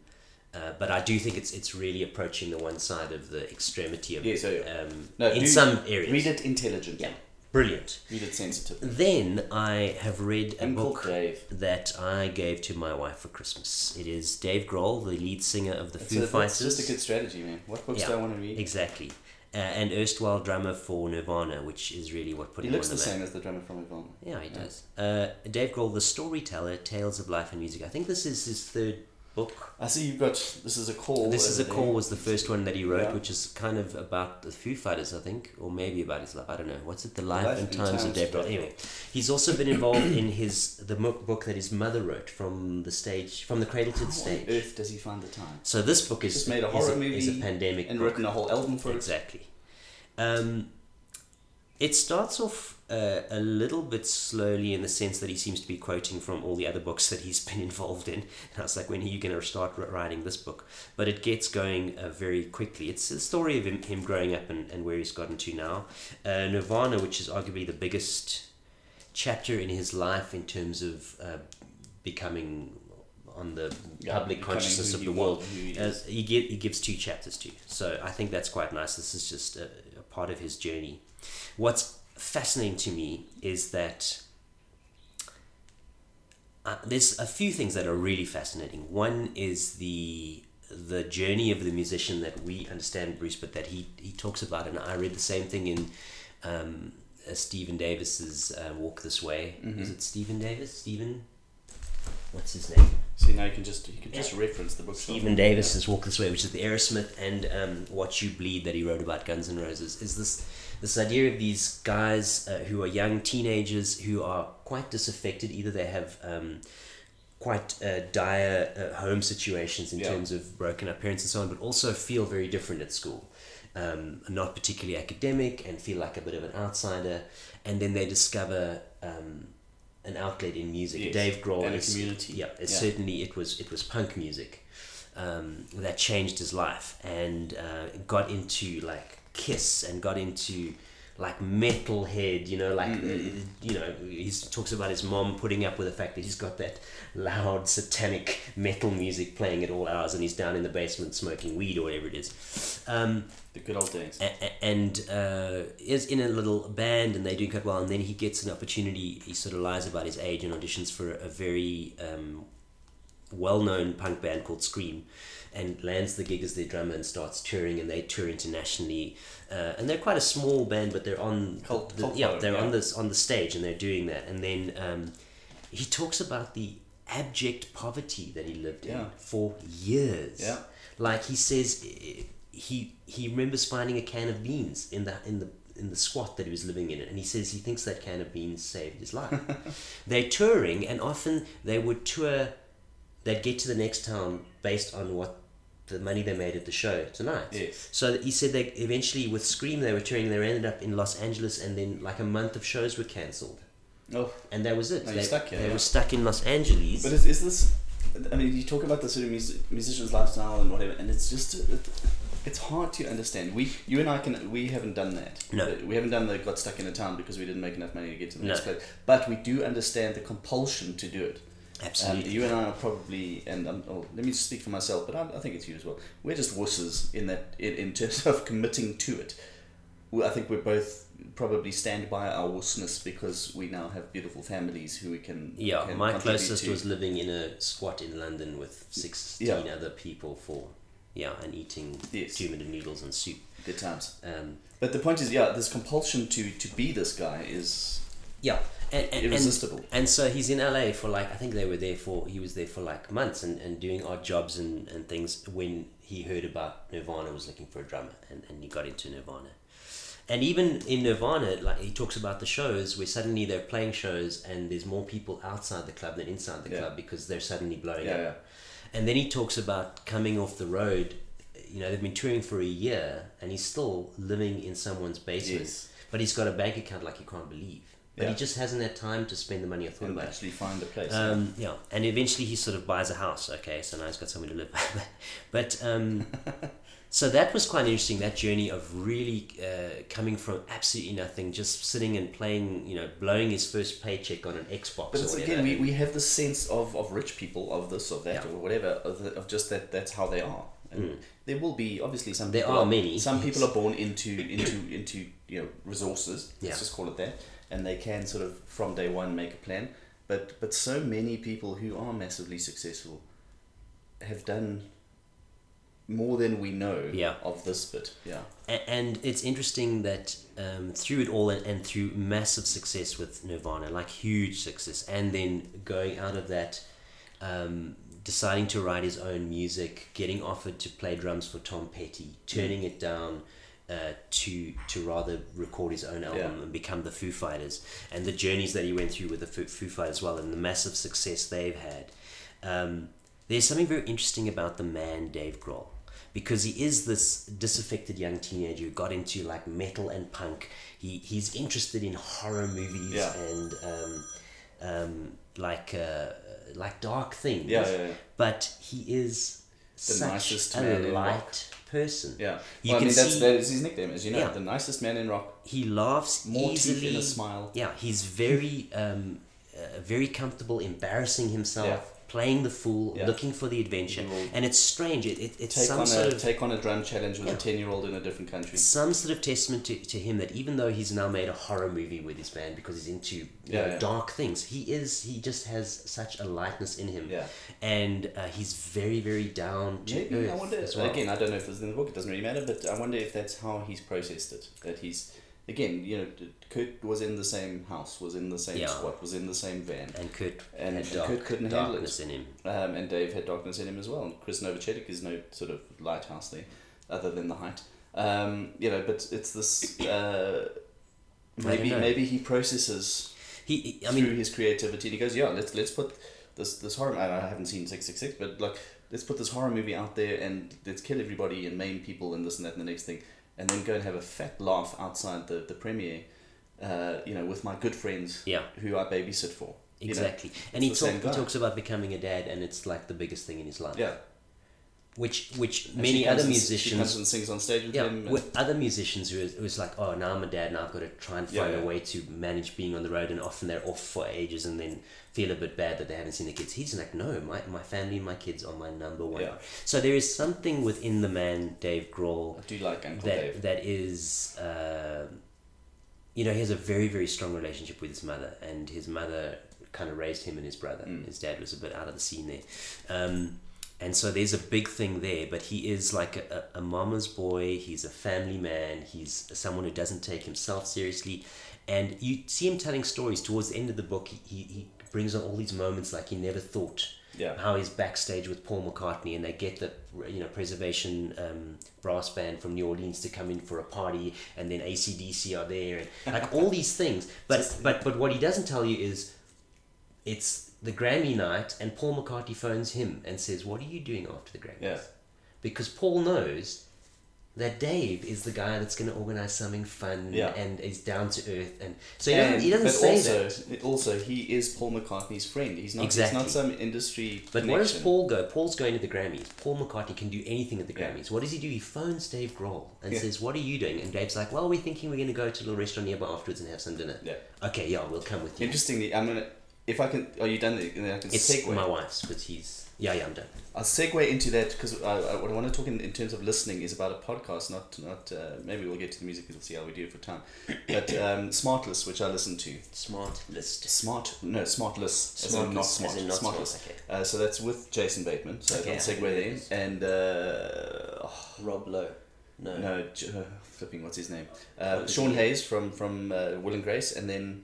uh, but I do think it's it's really approaching the one side of the extremity of yeah, so, yeah. Um, no, in some areas. Read it intelligently. Yeah. Brilliant. Read it sensitive. Then I have read a book Dave. that I gave to my wife for Christmas. It is Dave Grohl, the lead singer of the Foo Fighters. It's just a good strategy, man. What books yeah, do I want to read? Exactly. Uh, and erstwhile drummer for Nirvana, which is really what put he him looks on the, stage. He looks the same as the drummer from Nirvana. Yeah, he yeah. does. Uh, Dave Grohl, the storyteller, tales of life and music. I think this is his third book. I see you've got this is a call. This is a call was the first one that he wrote, yeah. which is kind of about the Foo Fighters, I think, or maybe about his life. I don't know. What's it? The life, life and, times, times of Dave Grohl. Anyway, he's also been involved in his the book that his mother wrote from the stage, from the cradle to the stage. How on earth does he find the time? So this book is made a horror is a, movie, is a pandemic, and book. written a whole album for exactly. it. Exactly. Um, it starts off uh, a little bit slowly in the sense that he seems to be quoting from all the other books that he's been involved in. And I was like, when are you going to start writing this book? But it gets going uh, very quickly. It's a story of him, him growing up and, and where he's gotten to now. Uh, Nirvana, which is arguably the biggest chapter in his life in terms of uh, becoming on the yeah, public consciousness of the world. He, uh, he, get, he gives two chapters to. So I think that's quite nice. This is just a, a part of his journey. What's fascinating to me is that uh, there's a few things that are really fascinating. One is the the journey of the musician that we understand Bruce, but that he he talks about, and I read the same thing in um, uh, Stephen Davis's uh, Walk This Way. Mm-hmm. Is it Stephen Davis? Stephen, what's his name? See now you can just you can just yeah. reference the book. Stephen Davis's Walk This Way, which is the Aerosmith and um, Watch You Bleed that he wrote about Guns N' Roses. Is this this idea of these guys uh, who are young teenagers who are quite disaffected. Either they have um, quite uh, dire uh, home situations in yeah. terms of broken up parents and so on, but also feel very different at school. Um, not particularly academic and feel like a bit of an outsider, and then they discover um, an outlet in music. Yes. Dave Grohl and is, community. Yeah, yeah, certainly it was it was punk music um, that changed his life and uh, got into like Kiss and got into like metalhead, you know, like mm-hmm. uh, you know, he talks about his mom putting up with the fact that he's got that loud satanic metal music playing at all hours, and he's down in the basement smoking weed or whatever it is. Um, the good old days. A- and uh, is in a little band, and they do quite well. And then he gets an opportunity. He sort of lies about his age and auditions for a very um, well-known punk band called Scream, and lands the gig as their drummer and starts touring, and they tour internationally. Uh, and they're quite a small band, but they're on Cult- the, cult yeah they're on this on the stage and they're doing that. And then um, he talks about the abject poverty that he lived in for years. Yeah. Like he says, eh, he he remembers finding a can of beans in the in the in the squat that he was living in, and he says he thinks that can of beans saved his life. They're touring, and often they would tour. They'd get to the next town based on what the money they made at the show tonight. Yes. So he said they eventually with Scream they were touring. They ended up in Los Angeles, and then like a month of shows were cancelled, Oh, and that was it. No, they stuck here, they yeah. were stuck in Los Angeles. but is, is this? I mean, you talk about the sort of mus- musician's lifestyle and whatever, and it's just it, it's hard to understand. We, you and I can, we haven't done that. No. we haven't done the got stuck in a town because we didn't make enough money to get to the No. next place. But we do understand the compulsion to do it. Um, Absolutely. you and I are probably, and um, oh, let me just speak for myself, but I, I think it's you as well. We're just wusses in that, in, in terms of committing to it. Well, I think we're both probably stand by our wussness because we now have beautiful families who we can. Yeah, can my closest to. was living in a squat in London with 16 Yeah. other people for, yeah, and eating Yes. two minute noodles and soup. good times. Um, But the point is, yeah, this compulsion to to be this guy is yeah, and, and, and, irresistible. and so he's in LA for like, I think they were there for, he was there for like months and, and doing odd jobs and, and things when he heard about Nirvana was looking for a drummer and, and he got into Nirvana. And even in Nirvana, like he talks about the shows where suddenly they're playing shows and there's more people outside the club than inside the Yeah. club because they're suddenly blowing yeah, up. yeah. And then he talks about coming off the road. You know, they've been touring for a year, and he's still living in someone's basement. Yes. But he's got a bank account like you can't believe. But he just hasn't had time to spend the money I thought and about. it. actually find a place. Um, yeah, and eventually he sort of buys a house. Okay, so now he's got somewhere to live. but um, so that was quite interesting. That journey of really uh, coming from absolutely nothing, just sitting and playing. You know, blowing his first paycheck on an Xbox. But it's again, we, we have the sense of, of rich people, of this, or that, Yeah. or whatever, of, the, of just that that's how they are. And there will be obviously some. There people are many, Some yes. people are born into into into you know resources. Let's Yeah. just call it that, and they can sort of from day one make a plan. But but so many people who are massively successful have done more than we know Yeah. of this bit. Yeah. And it's interesting that um, through it all and, and through massive success with Nirvana, like huge success, and then going out of that, um, deciding to write his own music, getting offered to play drums for Tom Petty, turning it down. Uh, to to rather record his own album Yeah. and become the Foo Fighters, and the journeys that he went through with the Foo, Foo Fighters as well, and the massive success they've had. Um, there's something very interesting about the man Dave Grohl because he is this disaffected young teenager who got into like metal and punk. He he's interested in horror movies Yeah. and um, um, like uh, like dark things. Yeah, yeah, yeah. But he is The such nicest a light. Person. Yeah. You well, can I mean, that's, see- that is his nickname, as you know, Yeah. the nicest man in rock. He laughs More easily. teeth in a smile. Yeah, he's very um, uh, very comfortable embarrassing himself. Yeah. Playing the fool, Yeah. looking for the adventure, and it's strange. It, it it's Take some on sort a of take on a drum challenge with Yeah. a ten year old in a different country. some sort of testament to, to him that even though he's now made a horror movie with his band because he's into Yeah, know, dark things, he is he just has such a lightness in him, Yeah. and uh, he's very very down to Maybe earth I wonder. as well. Again, I don't know if this is in the book. It doesn't really matter. But I wonder if that's how he's processed it. That he's again, you know, Kurt was in the same house, was in the same Yeah. squat, was in the same van, and Kurt And had dark, Kurt couldn't handle it. darkness in him. um, and Dave had darkness in him as well. And Chris Novacek is no sort of lighthouse there, other than the height. Um, you know, but it's this. Uh, maybe maybe he processes He, he- I through mean, his creativity. And he goes, yeah, let's let's put this this horror. I I haven't seen Six Six Six, but like let's put this horror movie out there and let's kill everybody and maim people and this and that and the next thing, and then go and have a fat laugh outside the the premiere. Uh, you know, with my good friends, Yeah. who I babysit for. you know. exactly, and he, talk, he talks about becoming a dad, and it's like the biggest thing in his life. Yeah, Which which And many other and- musicians She comes and sings on stage with yeah, him. and- with other musicians who is, who is like, oh, now I'm a dad, now I've got to try and find yeah. a way to manage being on the road, and often they're off for ages and then feel a bit bad that they haven't seen the kids. He's like, no, my, my family and my kids are my number one. Yeah. So there is something within the man, Dave Grohl, I do like Uncle that Dave. that is, uh, you know, he has a very very strong relationship with his mother, and his mother kind of raised him and his brother. Mm. His dad was a bit out of the scene there. Um, and so there's a big thing there, but he is like a, a, mama's boy. He's a family man. He's someone who doesn't take himself seriously. And you see him telling stories towards the end of the book. He, he, he brings on all these moments like he never thought yeah. how he's backstage with Paul McCartney and they get the you know preservation um, brass band from New Orleans to come in for a party and then ACDC are there and like all these things but but but what he doesn't tell you is it's the Grammy night and Paul McCartney phones him and says what are you doing after the Grammys yeah. because Paul knows that Dave is the guy that's going to organize something fun yeah. and is down to earth, and so he doesn't, he doesn't say also, that. Also, he is Paul McCartney's friend. He's not. Exactly. He's not some industry. But connection. does Paul go? Paul's going to the Grammys. Paul McCartney can do anything at the Grammys. Yeah. What does he do? He phones Dave Grohl and yeah. says, "What are you doing?" And Dave's like, "Well, we're thinking we're going to go to a little restaurant nearby afterwards and have some dinner." Yeah. Okay, yeah, we'll come with you. Interestingly, I'm gonna. If I can, are you done? Then I can it's segue. my wife's, but he's yeah, yeah, I'm done. I'll segue into that because I, I, what I want to talk in, in terms of listening is about a podcast, not not uh, maybe we'll get to the music and we'll see how we do it for time. But um, Smartless, which I listen to. Smartlist. Smart no Smartlist. Smart as not smart. As not Smartless. Okay. Uh, so that's with Jason Bateman. So okay, I'll segue there. And uh, oh, Rob Lowe. No. No, uh, flipping. What's his name? Uh, Sean Hayes from from uh, Will and Grace, and then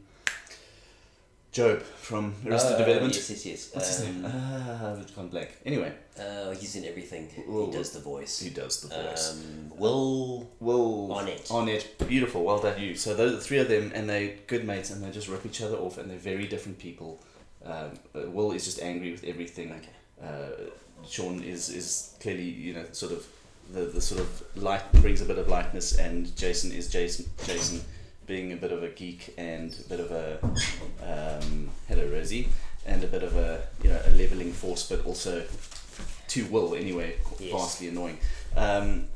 Job from Arrested uh, Development. Yes, yes, yes. What's um, his name? Ah, it's gone blank. Anyway. Uh, he's in everything. he does the voice. He does the voice. Um, Will. Will. On it. On it. Beautiful. Well done, you. So those are the three of them, and they're good mates, and they just rip each other off, and they're very different people. Um, uh, Will is just angry with everything. Okay. Uh, Sean is is clearly you know sort of the, the sort of light brings a bit of lightness, and Jason is Jason. Jason being a bit of a geek and a bit of a um, and a bit of a you know a leveling force, but also to Will anyway, yes. vastly annoying. Um,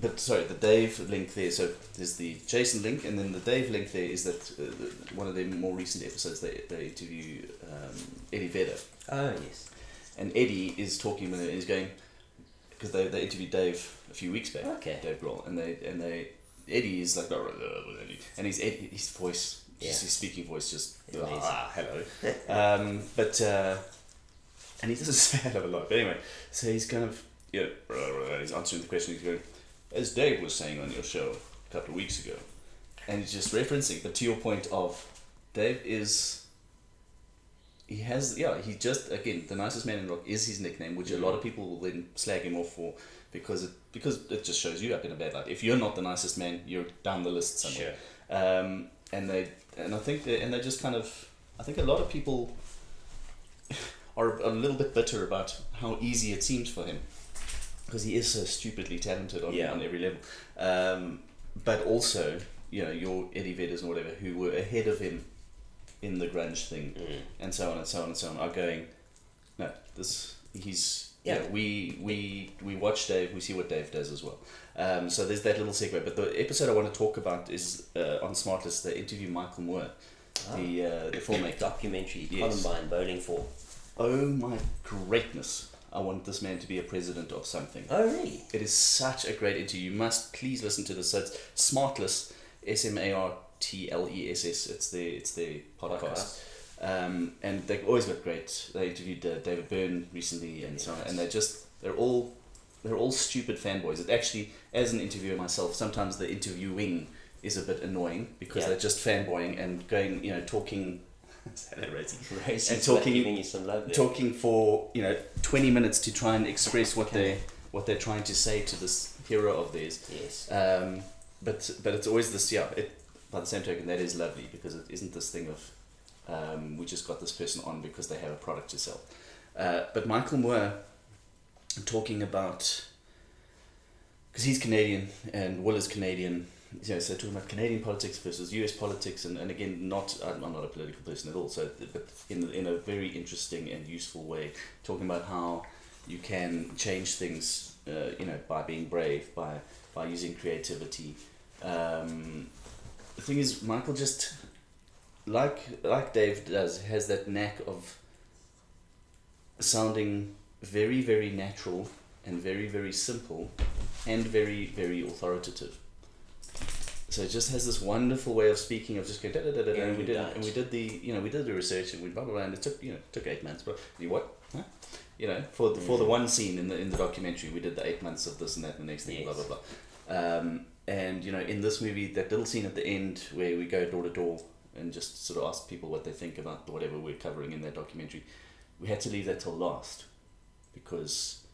but sorry, the Dave link there. So there's the Jason link, and then the Dave link there is that uh, the, one of the more recent episodes they they interview um, Eddie Vedder. Oh yes. And Eddie is talking with him, and he's going because they, they interviewed Dave a few weeks back. Okay. Dave Grohl, and they and they Eddie is like, and his Eddie, his voice, yeah. his speaking voice, just ah, hello. um, but uh, and he doesn't say hell of a lot. But anyway, so he's kind of yeah, he's answering the question. He's going, as Dave was saying on your show a couple of weeks ago, and he's just referencing. But to your point of Dave is. He has yeah he just again the nicest man in rock is his nickname which a lot of people will then slag him off for because it because it just shows you up in a bad light. If you're not the nicest man, you're down the list somewhere. Sure. Um, and they and I think they, and they just kind of I think a lot of people are a little bit bitter about how easy it seems for him because he is so stupidly talented on, yeah. on every level. Um, but also, you know, your Eddie Vedders and whatever who were ahead of him in the grunge thing mm. and so on and so on and so on are going, no, this he's yeah, we we we watch Dave. We see what Dave does as well. Um, so there's that little segue. But the episode I want to talk about is uh, on Smartless. The interview Michael Moore, oh. the uh, the filmmaker documentary yes. Columbine Bowling for. Oh my greatness! I want this man to be a president of something. Oh really? It is such a great interview. You must please listen to this. So it's Smartless, S M A R T L E S S. It's the it's the podcast. podcast. Um, and they've always got great. They interviewed uh, David Byrne recently, and so on. And they're just they're all they're all stupid fanboys. It actually, as an interviewer myself, sometimes the interviewing is a bit annoying because yeah. they're just fanboying and going, you know, talking. and talking, talking for you know twenty minutes to try and express what they what they're trying to say to this hero of theirs. Yes. Um, but but it's always this yeah. It, by the same token, that is lovely because it isn't this thing of um, we just got this person on because they have a product to sell. Uh, but Michael Moore, talking about, because he's Canadian and Will is Canadian, you know, so talking about Canadian politics versus US politics, and, and again, not I'm not a political person at all, so but in, in a very interesting and useful way, talking about how you can change things, uh, you know, by being brave, by by using creativity. Um, the thing is, Michael just like like Dave does, has that knack of sounding very very natural and very very simple and very very authoritative. so it just has this wonderful way of speaking of just going da da da da, and we did and we did the you know we did the research and we blah blah blah and it took you know took eight months but you what huh? you know for the, for the one scene in the in the documentary we did the eight months of this and that and the next thing yes. blah blah blah um, and you know in this movie that little scene at the end where we go door to door and just sort of ask people what they think about whatever we're covering in that documentary we had to leave that till last because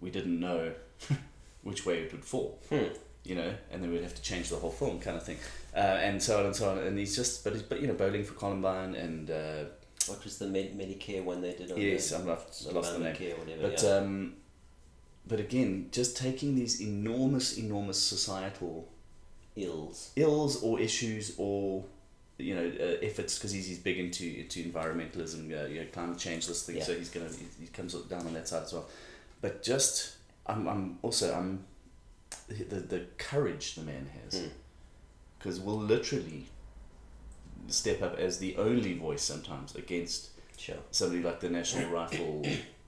we didn't know which way it would fall hmm you know, and then we'd have to change the whole film kind of thing, uh, and so on and so on. And he's just, but he's, but you know, bowling for Columbine and. Uh, what was the Med- Medicare one they did? On yes, the, I've lost, lost the name. Whatever, but yeah. um, but again, just taking these enormous, enormous societal ills, ills or issues or you know uh, efforts because he's, he's big into into environmentalism, uh, you know, climate change, this thing. Yeah. So he's gonna he, he comes down on that side as well. But just I'm I'm also I'm the, the courage the man has. Because mm. we'll literally step up as the only voice sometimes against sure. somebody like the National Rifle.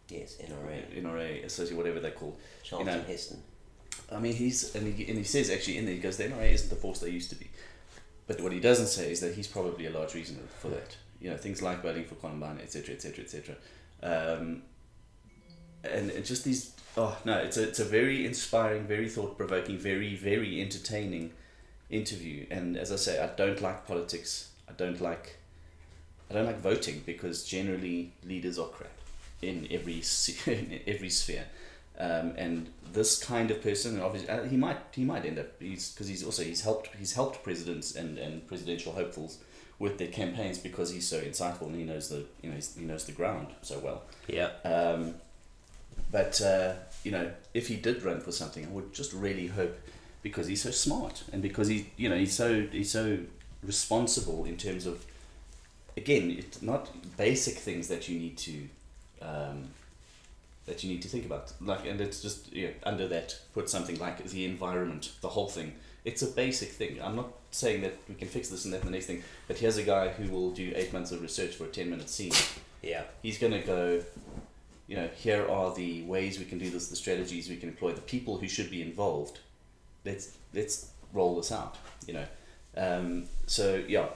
yes, NRA. NRA, associate, whatever they're called. Charlton you know, Heston. I mean, he's and he, and he says actually in there he goes, the NRA isn't the force they used to be, but what he doesn't say is that he's probably a large reason for that. You know, things like bowling for Columbine, etc., etc., etc. And just these Oh no, it's a it's a very inspiring, very thought provoking, very very entertaining interview. And as I say, I don't like politics. I don't like I don't like voting because generally leaders are crap in every in every sphere. Um, and this kind of person, and obviously, uh, he might he might end up he's because he's also he's helped he's helped presidents and, and presidential hopefuls with their campaigns because he's so insightful and he knows the you know he knows the ground so well. Yeah. Um, but uh, you know, if he did run for something, I would just really hope because he's so smart and because he, you know, he's so he's so responsible in terms of, again, it's not basic things that you need to, um, that you need to think about. Like, and it's just you know, under that put something like the environment, the whole thing. It's a basic thing. I'm not saying that we can fix this and that and the next thing, but here's a guy who will do eight months of research for a ten minute scene. Yeah. He's gonna go you know, here are the ways we can do this, the strategies we can employ, the people who should be involved. Let's let's roll this out. You know, um, so yeah,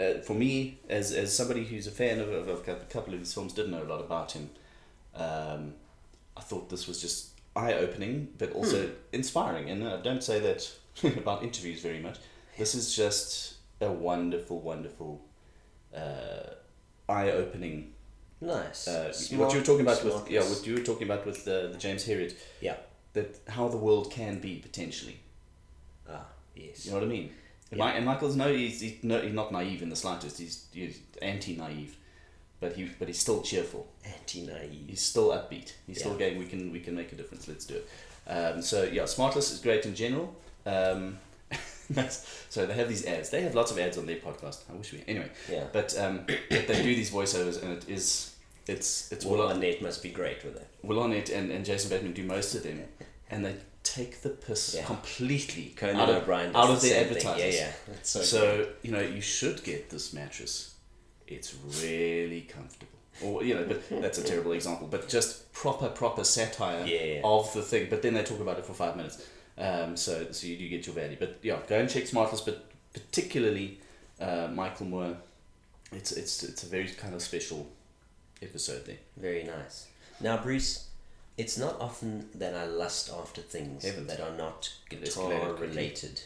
uh, for me as as somebody who's a fan of, of, of, a couple of his films, didn't know a lot about him. Um, I thought this was just eye opening, but also hmm. inspiring. And I don't say that about interviews very much. This is just a wonderful, wonderful, uh, eye opening Nice. Uh, what you were talking about with yeah, what you were talking about with the, the James Herriot. Yeah. That how the world can be potentially. Ah, yes. You know what I mean? And, yeah. and Michael's no, he's he's, no, he's not naive in the slightest. He's, he's anti-naive, but he but he's still cheerful. Anti-naive. He's still upbeat. He's yeah. still going. We can we can make a difference. Let's do it. Um, so yeah, Smartless is great in general. Um, so they have these ads. They have lots of ads on their podcast. I wish we anyway. Yeah. But um, they do these voiceovers, and it is it's it's Will Arnett must be great with it. Will Arnett and, and Jason Bateman do most of them, and they take the piss yeah. completely Conan out of, out of their advertising. Yeah, yeah. That's so so you know you should get this mattress. It's really comfortable. Or you know, but that's a terrible example. But just proper proper satire yeah, of the thing. But then they talk about it for five minutes. Um, so so you do get your value. But yeah, go and check Smartless. But particularly uh, Michael Moore. It's it's it's a very kind of special episode there. Very nice. Now, Bruce, it's not often that I lust after things Heavens. that are not guitar related.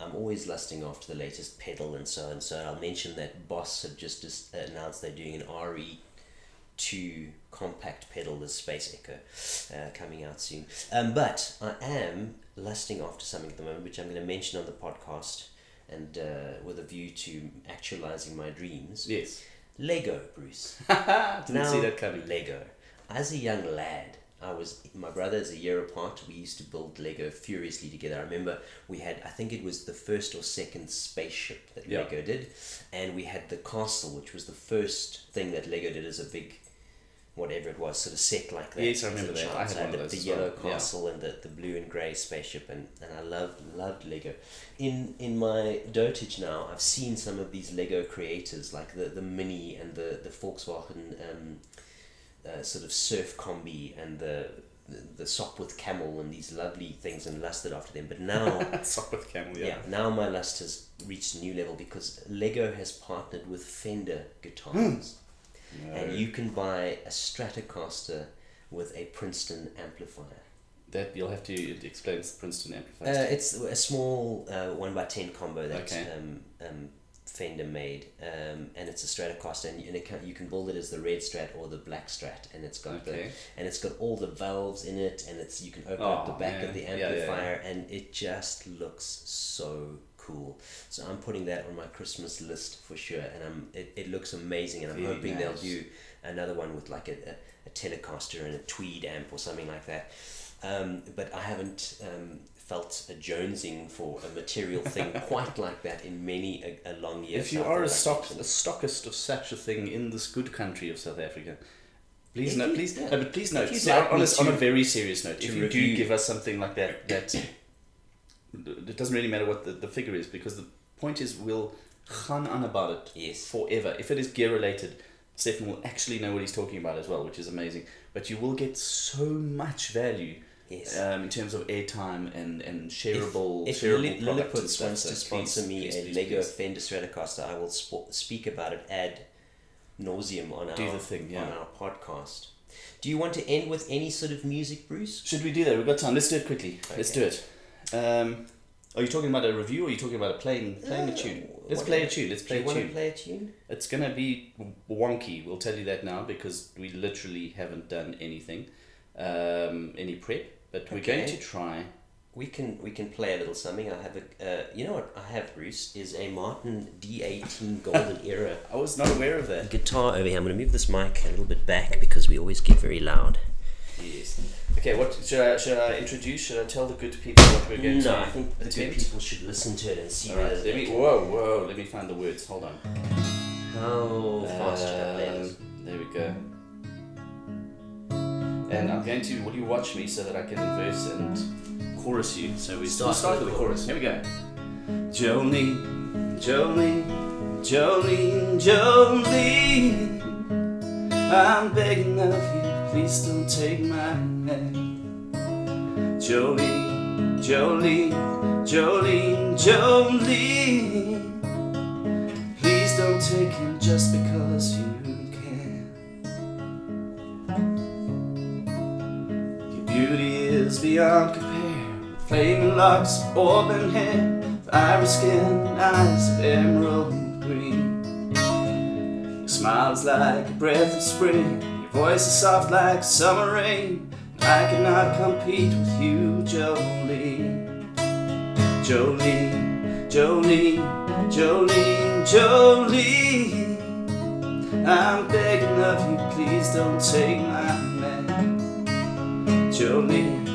I'm always lusting after the latest pedal and so on. So I'll mention that Boss have just announced they're doing an RE2 compact pedal, the Space Echo, uh, coming out soon. Um, but I am lusting after something at the moment, which I'm going to mention on the podcast and uh, with a view to actualizing my dreams. Yes. Lego, Bruce. Didn't now, see that coming. Lego. As a young lad, I was my brother's a year apart. We used to build Lego furiously together. I remember we had I think it was the first or second spaceship that yeah. Lego did, and we had the castle, which was the first thing that Lego did as a big whatever it was, sort of set like that. Yes, I remember that. I had so one the, of those the yellow well. castle yeah. and the, the blue and grey spaceship, and, and I loved loved Lego. In in my dotage now, I've seen some of these Lego creators, like the, the Mini and the the Volkswagen um, uh, sort of surf combi and the the Sopwith Camel and these lovely things and lusted after them. But now, Sopwith Camel, yeah. yeah, now my lust has reached a new level because Lego has partnered with Fender guitars, No. and you can buy a Stratocaster with a Princeton amplifier. that you'll have to it explains Princeton Uh, it's a small uh, one by ten combo that Okay. um, um, Fender made, um, and it's a Stratocaster, and, and it can, you can build it as the red Strat or the black Strat, and it's got the and it's got all the valves in it, and it's you can open Oh, up the back man. of the Yeah, yeah, yeah. amplifier, and it just looks so cool. So I'm putting that on my Christmas list for sure, and I'm it, it looks amazing, and I'm Very hoping nice. they'll do another one with like a, a, a Telecaster and a Tweed amp or something like that. Um, but I haven't um, felt a jonesing for a material thing quite like that in many a, a long year. If you so I are a stock a stockist of such a thing in this good country of South Africa, please If note, you- please, yeah. no, but please note, so like on, a, on a very serious note, if you review- do give us something like that, that it doesn't really matter what the, the figure is because the point is we'll gaan on about it yes, forever. If it is gear related, Stefan will actually know what he's talking about as well, which is amazing. But you will get so much value yes. um, in terms of airtime and, and shareable, if shareable product and Lilliput stuff. wants So to sponsor please, me please, a please, Lego. Fender Stratocaster, I will sp- speak about it ad nauseum on our Do the thing, yeah. on our podcast. Do you want to end with any sort of music, Bruce? Should we do that? We've got time. Let's do it quickly. Let's do it. Um, are you talking about a review or are you talking about a playing playing a tune? Let's play a tune. Let's Do play you a want to play a tune? It's gonna be wonky. We'll tell you that now because we literally haven't done anything, um, any prep. But we're going to try. We can we can play a little something. I have a uh, you know what I have, Bruce, is a Martin D eighteen Golden Era I was not aware of that. guitar over here. I'm going to move this mic a little bit back because we always get very loud. Yes. Okay. What should I should I introduce? Should I tell the good people what we're going No, to No, I think the good people should listen to it and see All right. Let me. Whoa, whoa. Let me find the words. Hold on. how fast should I play this. Um, There we go. And I'm going to. Will you watch me so that I can verse and chorus you? So we Start start, with the chorus. Here we go. Jolene, Jolene, Jolene, Jolene. I'm begging of you, please don't take my hand. Jolene, Jolene, Jolene, Jolene. Please don't take him just because you beyond compare. Flaming locks, auburn hair, fiery skin, eyes of emerald green. Your smile's like a breath of spring. Your voice is soft like summer rain. I cannot compete with you, Jolene. Jolene, Jolene, Jolene, Jolene. I'm begging of you, please don't take my man. Jolene,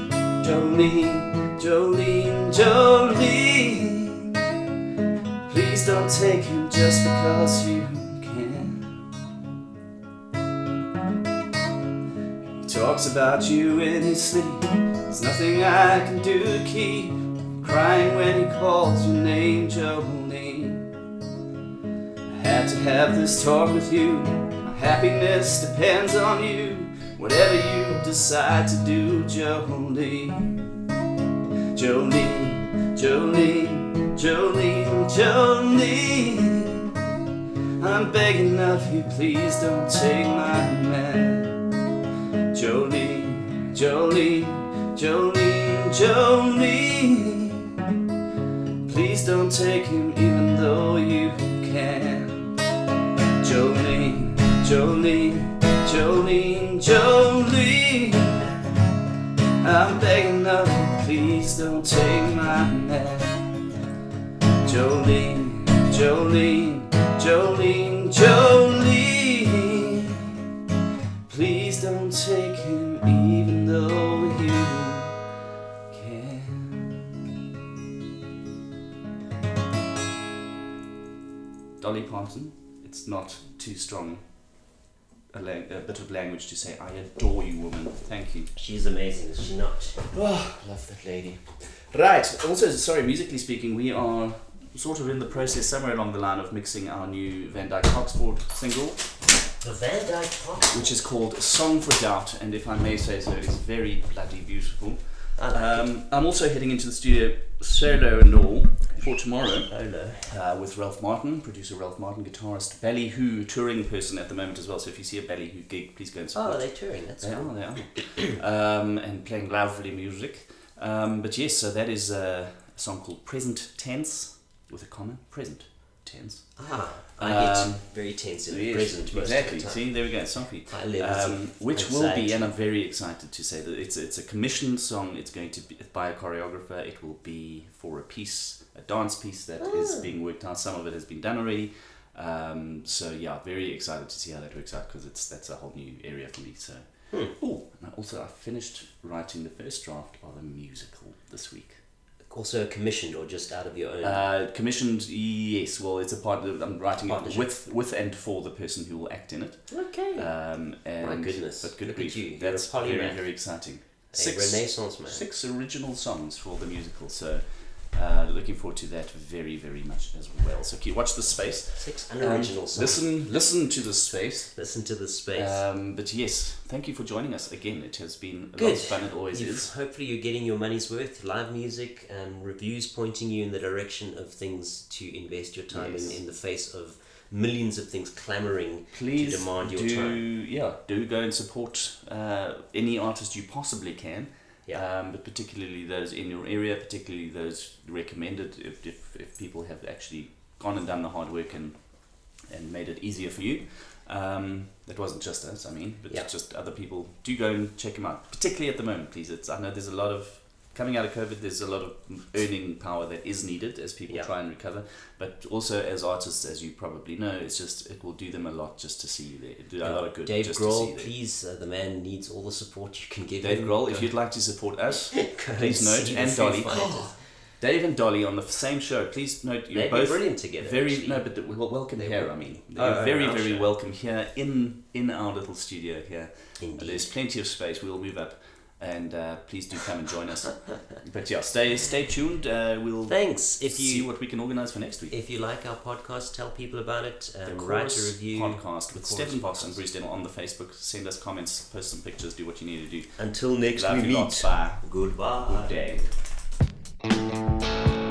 Jolene, Jolene, Jolene. Please don't take him just because you can. He talks about you in his sleep. There's nothing I can do to keep crying when he calls your name, Jolene. I had to have this talk with you. My happiness depends on you. Whatever you decide to do, Jolene. Jolene, Jolene, Jolene, Jolene. I'm begging of you, please don't take my man. Jolene, Jolene, Jolene, Jolene. Please don't take him even though you can. Jolene, Jolene, I'm begging of you, please don't take my man. Jolene, Jolene, Jolene, Jolene. Please don't take him even though you can. Dolly Parton, it's not too strong a, lang- a bit of language to say, I adore you, woman. Thank you. She's amazing, is she not? Oh, love that lady. Right. Also, sorry, musically speaking, we are sort of in the process somewhere along the line of mixing our new Van Dyke Foxford single. The Van Dyke Pop. which is called Song for Doubt, and if I may say so, it's very bloody beautiful. I like Um, I'm also heading into the studio solo and all for tomorrow it. Uh, with Ralph Martin, producer Ralph Martin, guitarist, Ballyhoo touring person at the moment as well. So if you see a Ballyhoo gig, please go and support. Oh, they're touring. That's They cool. are, they are. um, and playing lovely music. Um, but yes, so that is a song called Present Tense with a comma. Present Tense. Ah, I Um, get very tense in the Yes, present most exactly. of the time. See, there we go. Sophie. High levels Um, of which will be, and I'm very excited to say that it's it's a commissioned song. It's going to be by a choreographer. It will be for a piece, a dance piece that is Ah. being worked out. Some of it has been done already. Um, so yeah, very excited to see how that works out because it's that's a whole new area for me. So, Hmm. oh, and I also I finished writing the first draft of a musical this week. Also commissioned or just out of your own. Uh, commissioned, yes. Well, it's a part of, I'm writing it with with and for the person who will act in it. okay. Um, and My goodness, But good look at grief, you, you're a that's very, very exciting. a Six, renaissance man. six original songs for the musical, so uh, looking forward to that very, very much as well. So keep, watch the space. Six Um, songs. Listen, listen to the space. Listen to the space. Um, but yes, thank you for joining us again. It has been a lot of fun. It always You've- is. Hopefully, you're getting your money's worth. Live music, um, reviews pointing you in the direction of things to invest your time Yes. in, in the face of millions of things clamoring Please to demand your do, time. yeah, do go and support uh, any artist you possibly can. Yeah. Um, but particularly those in your area, particularly those recommended, if, if, if people have actually gone and done the hard work and and made it easier for you. Um, that wasn't just us, I mean, but Yeah. just other people. Do go and check them out, particularly at the moment, please. It's I know there's a lot of coming out of COVID. There's a lot of earning power that is needed as people Yeah. try and recover. But also as artists, as you probably know, it's just it will do them a lot just to see you there. It do a lot of good. Dave just to see Grohl, please, uh, the man needs all the support you can give Dave him. Grohl, if you'd like to support us, please note and Dolly. Dave and Dolly on the same show. Please note you're They'd both brilliant together. very actually. no, but the, well, welcome They here. I mean, Oh, you're oh, very very show. welcome here in in our little studio here. Indeed. There's plenty of space. We'll move up, and uh, please do come and join us. but yeah, stay stay tuned. Uh, we'll Thanks. If you see what we can organize for next week. if you like our podcast, tell people about it. the Um, write a review. podcast with The Stephen Voss and. Bruce Dennell on the Facebook. Send us comments, post some pictures, do what you need to do. Until next Love we you lots. Bye. Goodbye. Good day.